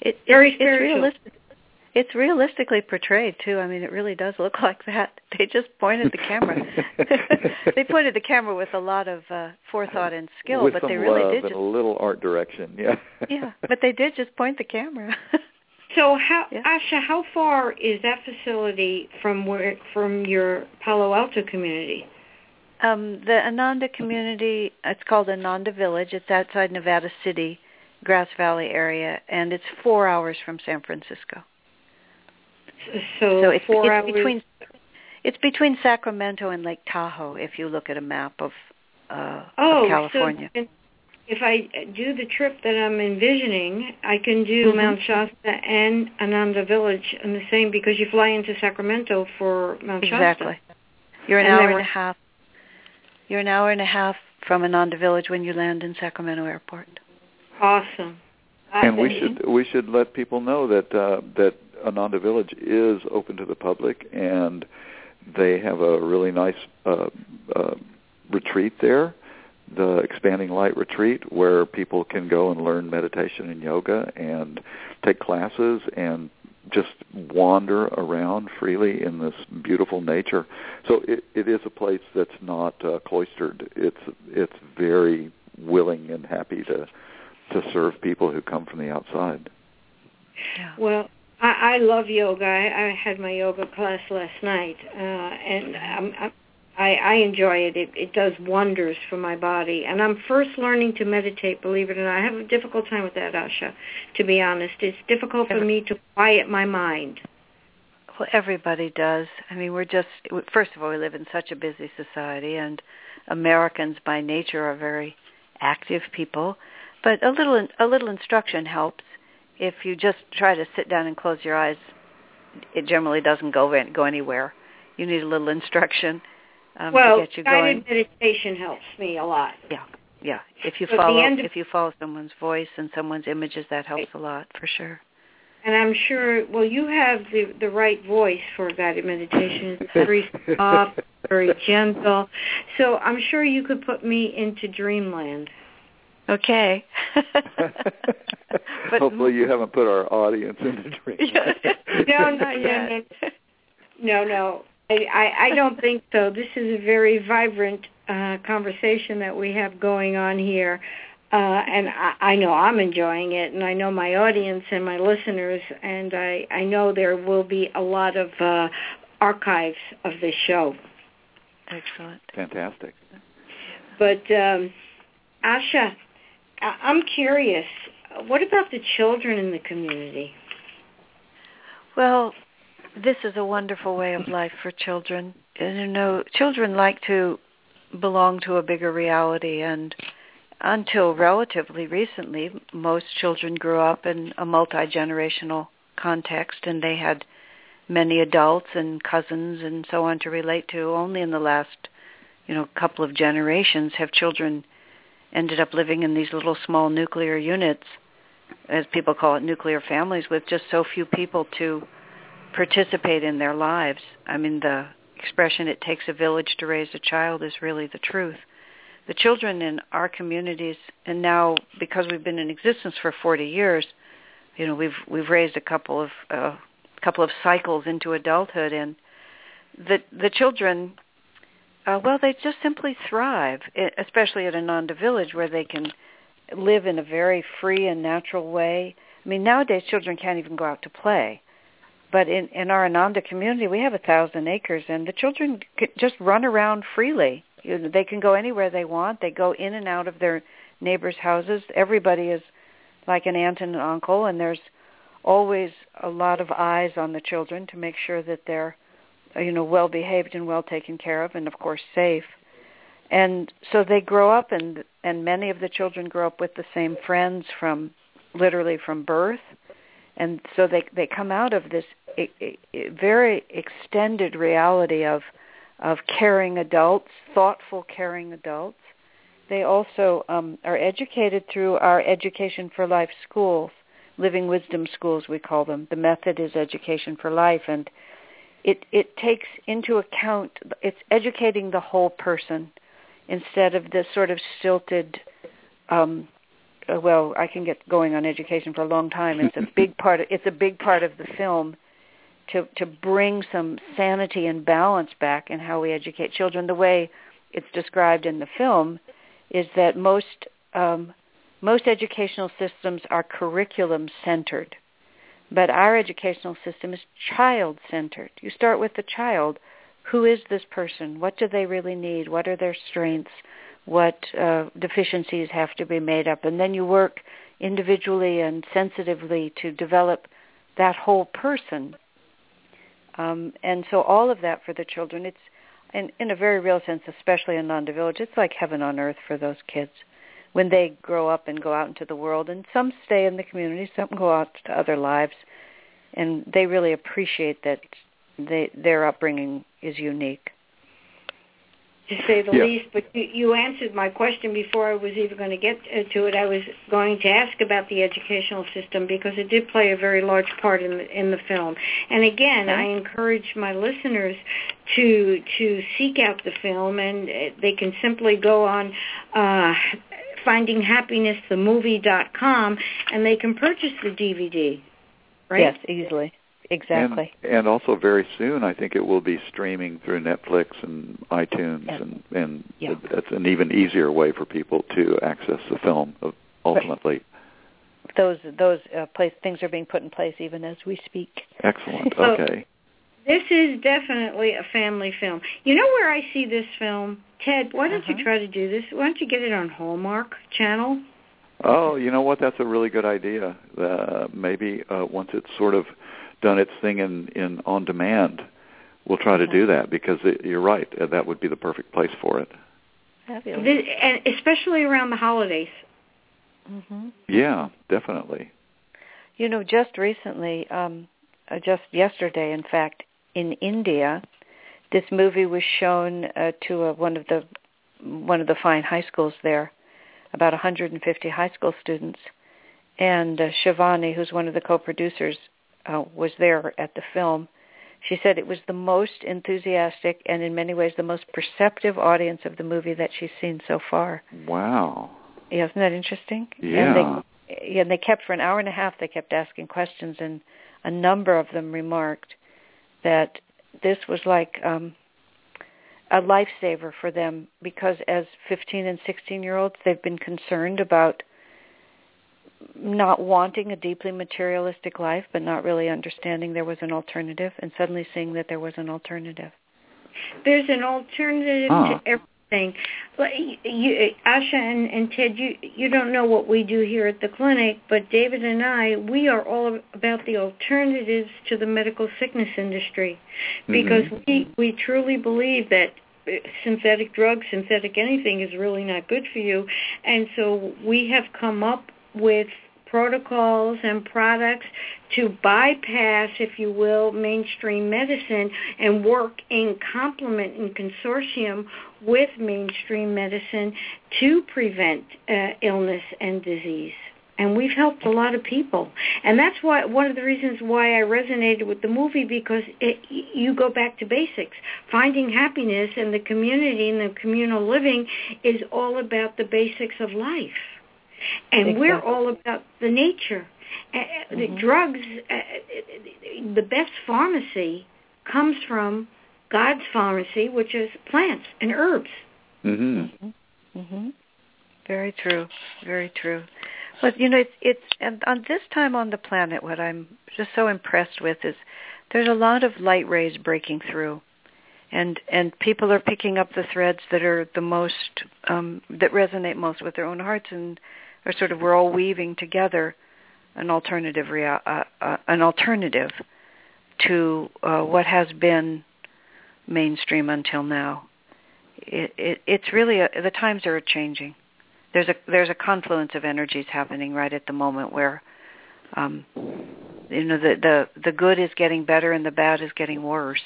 Speaker 5: It, Very it's realistic it's realistically portrayed too. I mean, it really does look like that. They just pointed the camera. they pointed the camera with a lot of uh, forethought and skill,
Speaker 4: with
Speaker 5: but
Speaker 4: some
Speaker 5: they really
Speaker 4: love
Speaker 5: did
Speaker 4: and
Speaker 5: just
Speaker 4: a little art direction. Yeah.
Speaker 5: yeah, but they did just point the camera.
Speaker 3: so, how,
Speaker 5: Yeah.
Speaker 3: Asha, how far is that facility from where from your Palo Alto community?
Speaker 5: um, the Ananda community, it's called Ananda Village. It's outside Nevada City, Grass Valley area, and it's four hours from San Francisco.
Speaker 3: So,
Speaker 5: So it's,
Speaker 3: four
Speaker 5: it's
Speaker 3: hours.
Speaker 5: between it's between Sacramento and Lake Tahoe. If you look at a map of, uh,
Speaker 3: oh,
Speaker 5: of California.
Speaker 3: So if I do the trip that I'm envisioning, I can do
Speaker 5: Mhm.
Speaker 3: Mount Shasta and Ananda Village in the same because you fly into Sacramento for Mount Shasta.
Speaker 5: Exactly. You're an
Speaker 3: And
Speaker 5: hour and a half. You're an hour and a half from Ananda Village when you land in Sacramento Airport.
Speaker 3: Awesome.
Speaker 4: And we should we should let people know that uh, that Ananda Village is open to the public, and they have a really nice uh, uh, retreat there, the Expanding Light Retreat, where people can go and learn meditation and yoga and take classes and just wander around freely in this beautiful nature. So it, it is a place that's not uh, cloistered. It's it's very willing and happy to to serve people who come from the outside.
Speaker 5: Yeah.
Speaker 3: Well, I, I love yoga. I, I had my yoga class last night, uh, and I'm, I'm, I, I enjoy it. it. It does wonders for my body. And I'm first learning to meditate, believe it or not. I have a difficult time with that, Asha, to be honest. It's difficult for me to quiet my mind.
Speaker 5: Well, everybody does. I mean, we're just first of all, we live in such a busy society, and Americans by nature are very active people. But a little a little instruction helps. If you just try to sit down and close your eyes, it generally doesn't go go anywhere. You need a little instruction um,
Speaker 3: well,
Speaker 5: to get you going.
Speaker 3: Well, guided meditation helps me a lot.
Speaker 5: Yeah, yeah. If you
Speaker 3: So
Speaker 5: follow
Speaker 3: of-
Speaker 5: if you follow someone's voice and someone's images, that helps a lot for sure.
Speaker 3: And I'm sure, well, you have the the right voice for guided meditation. It's very soft, very gentle. So I'm sure you could put me into dreamland.
Speaker 5: Okay. but
Speaker 4: Hopefully, you haven't put our audience in into dream.
Speaker 3: No, no, no, no, no, no. I, I, I don't think so. This is a very vibrant uh, conversation that we have going on here. Uh, and I, I know I'm enjoying it, and I know my audience and my listeners, and I, I know there will be a lot of uh, archives of this show.
Speaker 5: Excellent.
Speaker 4: Fantastic.
Speaker 3: But um, Asha, I- I'm curious. What about the children in the community?
Speaker 5: Well, this is a wonderful way of life for children. You know, children like to belong to a bigger reality and until relatively recently, most children grew up in a multi-generational context and they had many adults and cousins and so on to relate to. Only in the last, you know, couple of generations have children ended up living in these little small nuclear units, as people call it, nuclear families, with just so few people to participate in their lives. I mean, the expression "it takes a village to raise a child" is really the truth. The children in our communities, and now because we've been in existence for 40 years, you know, we've we've raised a couple of uh, couple of cycles into adulthood, and the the children uh, well, they just simply thrive, especially at Ananda Village where they can live in a very free and natural way. I mean, nowadays children can't even go out to play. But in, in our Ananda community, we have a thousand acres, and the children just run around freely. You know, they can go anywhere they want. They go in and out of their neighbors' houses. Everybody is like an aunt and an uncle, and there's always a lot of eyes on the children to make sure that they're you know well behaved and well taken care of and of course safe. And so they grow up and and many of the children grow up with the same friends from literally from birth. And so they they come out of this very extended reality of of caring adults thoughtful caring adults. They also um, are educated through our Education for Life schools, Living Wisdom schools we call them. The method is Education for Life, and it it takes into account it's educating the whole person instead of this sort of stilted. Um, uh, well, I can get going on education for a long time. It's a big part. Of, it's a big part of the film to to bring some sanity and balance back in how we educate children. The way it's described in the film is that most um, most educational systems are curriculum centered, but our educational system is child centered. You start with the child. Who is this person? What do they really need? What are their strengths? What uh, deficiencies have to be made up? And then you work individually and sensitively to develop that whole person. Um, and so all of that for the children, it's in, in a very real sense, especially in Ananda Village, it's like heaven on earth for those kids when they grow up and go out into the world. And some stay in the community, some go out to other lives, and they really appreciate that they, their upbringing is unique
Speaker 3: to say the
Speaker 4: Yeah.
Speaker 3: least. But you, you answered my question before I was even going to get uh, to it. I was going to ask about the educational system because it did play a very large part in the, in the film. And again, I encourage my listeners to to seek out the film, and uh, they can simply go on. Uh, findinghappinessthemovie.com and they can purchase the DVD right
Speaker 5: Yes, easily. Exactly.
Speaker 4: And, and also very soon, I think it will be streaming through Netflix and iTunes,
Speaker 5: Yeah.
Speaker 4: and and
Speaker 5: Yeah.
Speaker 4: that's an even easier way for people to access the film. uh, Ultimately,
Speaker 5: Those those uh, place things are being put in place even as we speak.
Speaker 4: excellent.
Speaker 3: So-
Speaker 4: Okay.
Speaker 3: This is definitely a family film. You know where I see this film? Ted, why don't
Speaker 5: Uh-huh.
Speaker 3: you try to do this? Why don't you get it on Hallmark Channel?
Speaker 4: Oh, you know what? That's a really good idea. Uh, maybe uh, once it's sort of done its thing in, in on demand, we'll try to do that because it, you're right. Uh, that would be the perfect place for it.
Speaker 5: Fabulous.
Speaker 3: This, and especially around the holidays.
Speaker 5: Mm-hmm.
Speaker 4: Yeah, definitely.
Speaker 5: You know, just recently, um, uh, just yesterday, in fact, in India, this movie was shown uh, to uh, one of the one of the fine high schools there, about 150 high school students, and uh, Shivani, who's one of the co-producers, uh, was there at the film. She said it was the most enthusiastic and in many ways the most perceptive audience of the movie that she's seen so far.
Speaker 4: Wow.
Speaker 5: Yeah, isn't that interesting?
Speaker 4: Yeah.
Speaker 5: And they, yeah, and they kept for an hour and a half. They kept asking questions, and a number of them remarked that this was like um, a lifesaver for them because, as 15 and 16 year olds, they've been concerned about not wanting a deeply materialistic life, but not really understanding there was an alternative, and suddenly seeing that there was an alternative.
Speaker 3: There's an alternative
Speaker 4: Huh.
Speaker 3: to everything. But you, Asha and, and Ted, you you don't know what we do here at the clinic, but David and I, we are all about the alternatives to the medical sickness industry, because
Speaker 4: Mhm.
Speaker 3: we we truly believe that uh, synthetic drugs, synthetic anything is really not good for you, and so we have come up with protocols and products to bypass, if you will, mainstream medicine and work in complement and consortium with mainstream medicine to prevent uh, illness and disease. And we've helped a lot of people. And that's why one of the reasons why I resonated with the movie because it, you go back to basics. Finding happiness and the community and the communal living is all about the basics of life. And we're all about the nature. Uh, The drugs, uh, the best pharmacy comes from God's pharmacy, which is plants and herbs.
Speaker 4: Mhm.
Speaker 5: hmm Very true. Very true. But you know, it's it's and on this time on the planet, what I'm just so impressed with is there's a lot of light rays breaking through, and and people are picking up the threads that are the most um, that resonate most with their own hearts, and are sort of we're all weaving together an alternative rea- uh, uh, an alternative to uh, what has been mainstream until now. It, it, it's really a, the times are changing. There's a there's a confluence of energies happening right at the moment where, um, you know, the the the good is getting better and the bad is getting worse.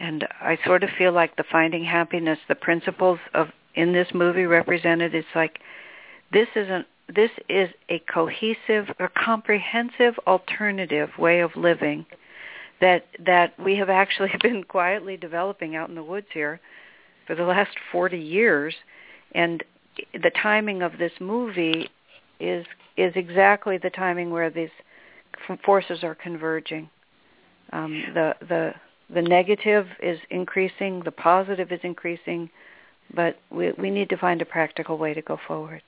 Speaker 5: And I sort of feel like the finding happiness, the principles of in this movie represented. It's like this isn't this is a cohesive or comprehensive alternative way of living that that we have actually been quietly developing out in the woods here for the last 40 years. And the timing of this movie is is exactly the timing where these forces are converging. Um, the the the negative is increasing the positive is increasing but we we need to find a practical way to go forward.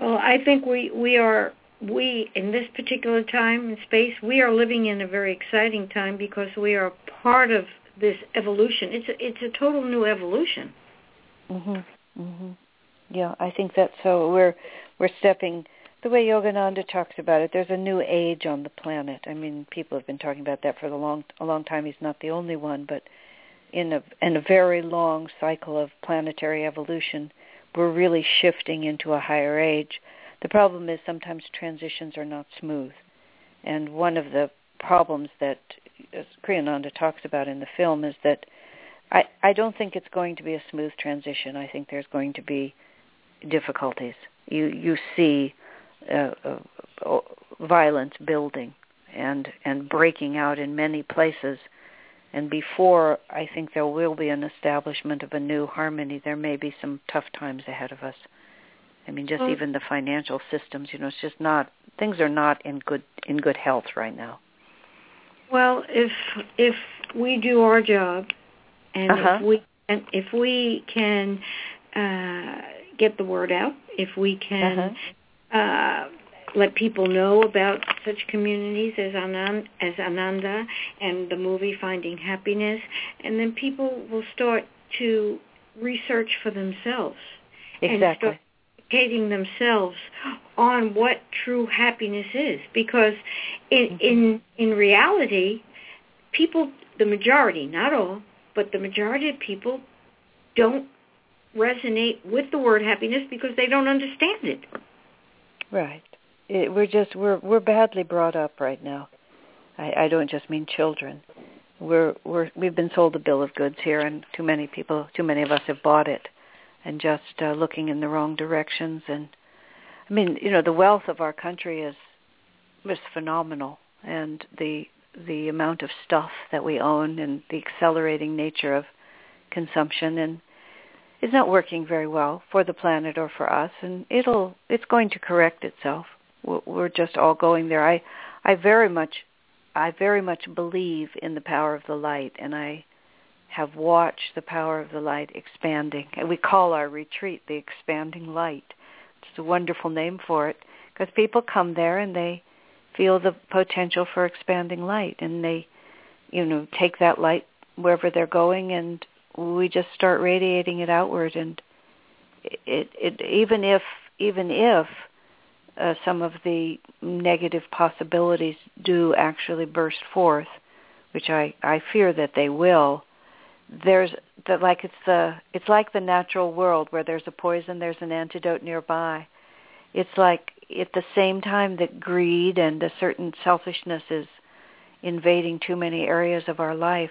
Speaker 3: Well, I think we we are we in this particular time and space we are living in a very exciting time because we are part of this evolution. It's a, it's a total new evolution.
Speaker 5: Mhm. Mhm. Yeah, I think that's so. We're we're stepping the way Yogananda talks about it. There's a new age on the planet. I mean, people have been talking about that for a long a long time. He's not the only one, but in a in a very long cycle of planetary evolution, we're really shifting into a higher age. The problem is sometimes transitions are not smooth. And one of the problems that Kriyananda talks about in the film is that I, I don't think it's going to be a smooth transition. I think there's going to be difficulties. You you see uh, uh, violence building and and breaking out in many places and before I think there will be an establishment of a new harmony, there may be some tough times ahead of us. I mean, just even the financial systems, you know, it's just not things are not in good in good health right now.
Speaker 3: Well, if if we do our job, and
Speaker 5: uh-huh.
Speaker 3: if we and if we can uh, get the word out, if we can uh-huh. uh, let people know about such communities as Anand, as Ananda and the movie Finding Happiness, and then people will start to research for themselves
Speaker 5: exactly.
Speaker 3: Educating themselves on what true happiness is. Because in mm-hmm. in in reality, people, the majority, not all, but the majority of people don't resonate with the word happiness because they don't understand it.
Speaker 5: Right it, we're just we're we're badly brought up right now. I, I don't just mean children. We're we're we've been sold a bill of goods here, and too many people, too many of us have bought it, and just uh, looking in the wrong directions. And I mean, you know, the wealth of our country is is phenomenal, and the the amount of stuff that we own and the accelerating nature of consumption and is not working very well for the planet or for us and it'll it's going to correct itself we're just all going there. I I very much I very much believe in the power of the light and I have watched the power of the light expanding. And we call our retreat the expanding light. It's a wonderful name for it because people come there and they feel the potential for expanding light and they you know take that light wherever they're going and we just start radiating it outward and it it even if even if uh, some of the negative possibilities do actually burst forth, which I, I fear that they will, there's that like it's the it's like the natural world where there's a poison, there's an antidote nearby. It's like at the same time that greed and a certain selfishness is invading too many areas of our life,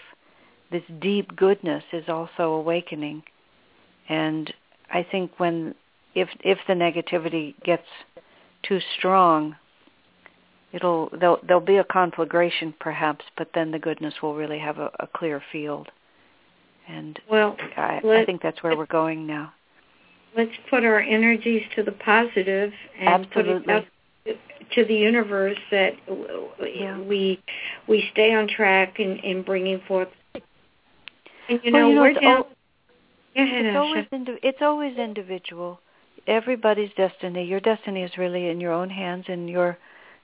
Speaker 5: this deep goodness is also awakening. And I think when if if the negativity gets too strong, it'll there'll, there'll be a conflagration perhaps, but then the goodness will really have a, a clear field. And
Speaker 3: well,
Speaker 5: I, I think that's where we're going now.
Speaker 3: Let's put our energies to the positive and
Speaker 5: Absolutely.
Speaker 3: put it out to the universe that
Speaker 5: yeah.
Speaker 3: we we stay on track in, in bringing forth. And you know,
Speaker 5: well, you know
Speaker 3: we're
Speaker 5: it's,
Speaker 3: down.
Speaker 5: al- it's always indi- it's always individual everybody's destiny. Your destiny is really in your own hands, and your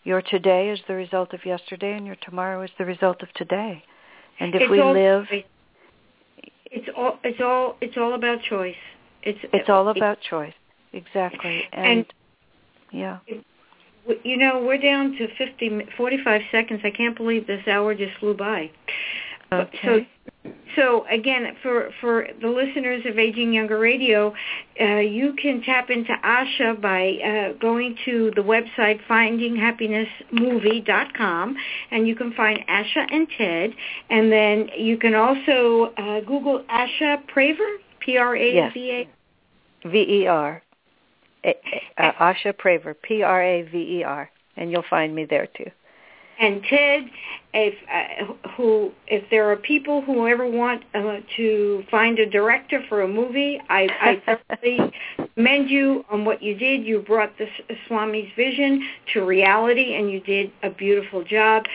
Speaker 5: your today is the result of yesterday, and your tomorrow is the result of today. And if
Speaker 3: it's
Speaker 5: we
Speaker 3: all,
Speaker 5: live,
Speaker 3: it's all it's all it's all about choice. It's
Speaker 5: it's all about choice, exactly. And,
Speaker 3: and
Speaker 5: yeah,
Speaker 3: you know we're down to 50, 45 seconds. I can't believe this hour just flew by.
Speaker 5: Okay.
Speaker 3: So so again, for for the listeners of Aging Younger Radio, uh, you can tap into Asha by uh, going to the website findinghappinessmovie.com, and you can find Asha and Ted, and then you can also uh, Google Asha Praver, P R A V A.
Speaker 5: V-E-R. Uh, Asha Praver, P-R-A-V-E-R, and you'll find me there too.
Speaker 3: And Ted, if uh, who if there are people who ever want uh, to find a director for a movie, I, I thoroughly commend you on what you did. You brought the Swami's vision to reality, and you did a beautiful job.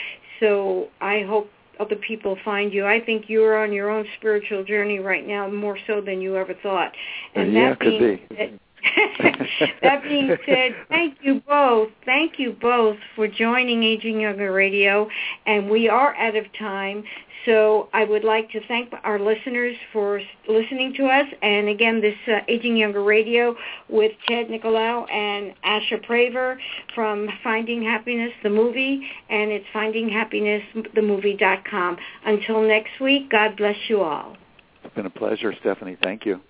Speaker 3: So I hope other people find you. I think you're on your own spiritual journey right now, more so than you ever thought.
Speaker 4: And yeah,
Speaker 3: that
Speaker 4: could be.
Speaker 3: Said, that being said, thank you both. Thank you both for joining Aging Younger Radio. And we are out of time. So I would like to thank our listeners for listening to us. And again, this uh, Aging Younger Radio with Ted Nicolaou and Asha Praver from Finding Happiness, the movie, and it's findinghappinessthemovie.com. Until next week, God bless you all.
Speaker 4: It's been a pleasure, Stephanie. Thank you.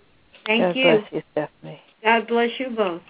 Speaker 3: Thank
Speaker 5: God
Speaker 3: you.
Speaker 5: bless you, Stephanie.
Speaker 3: God bless you both.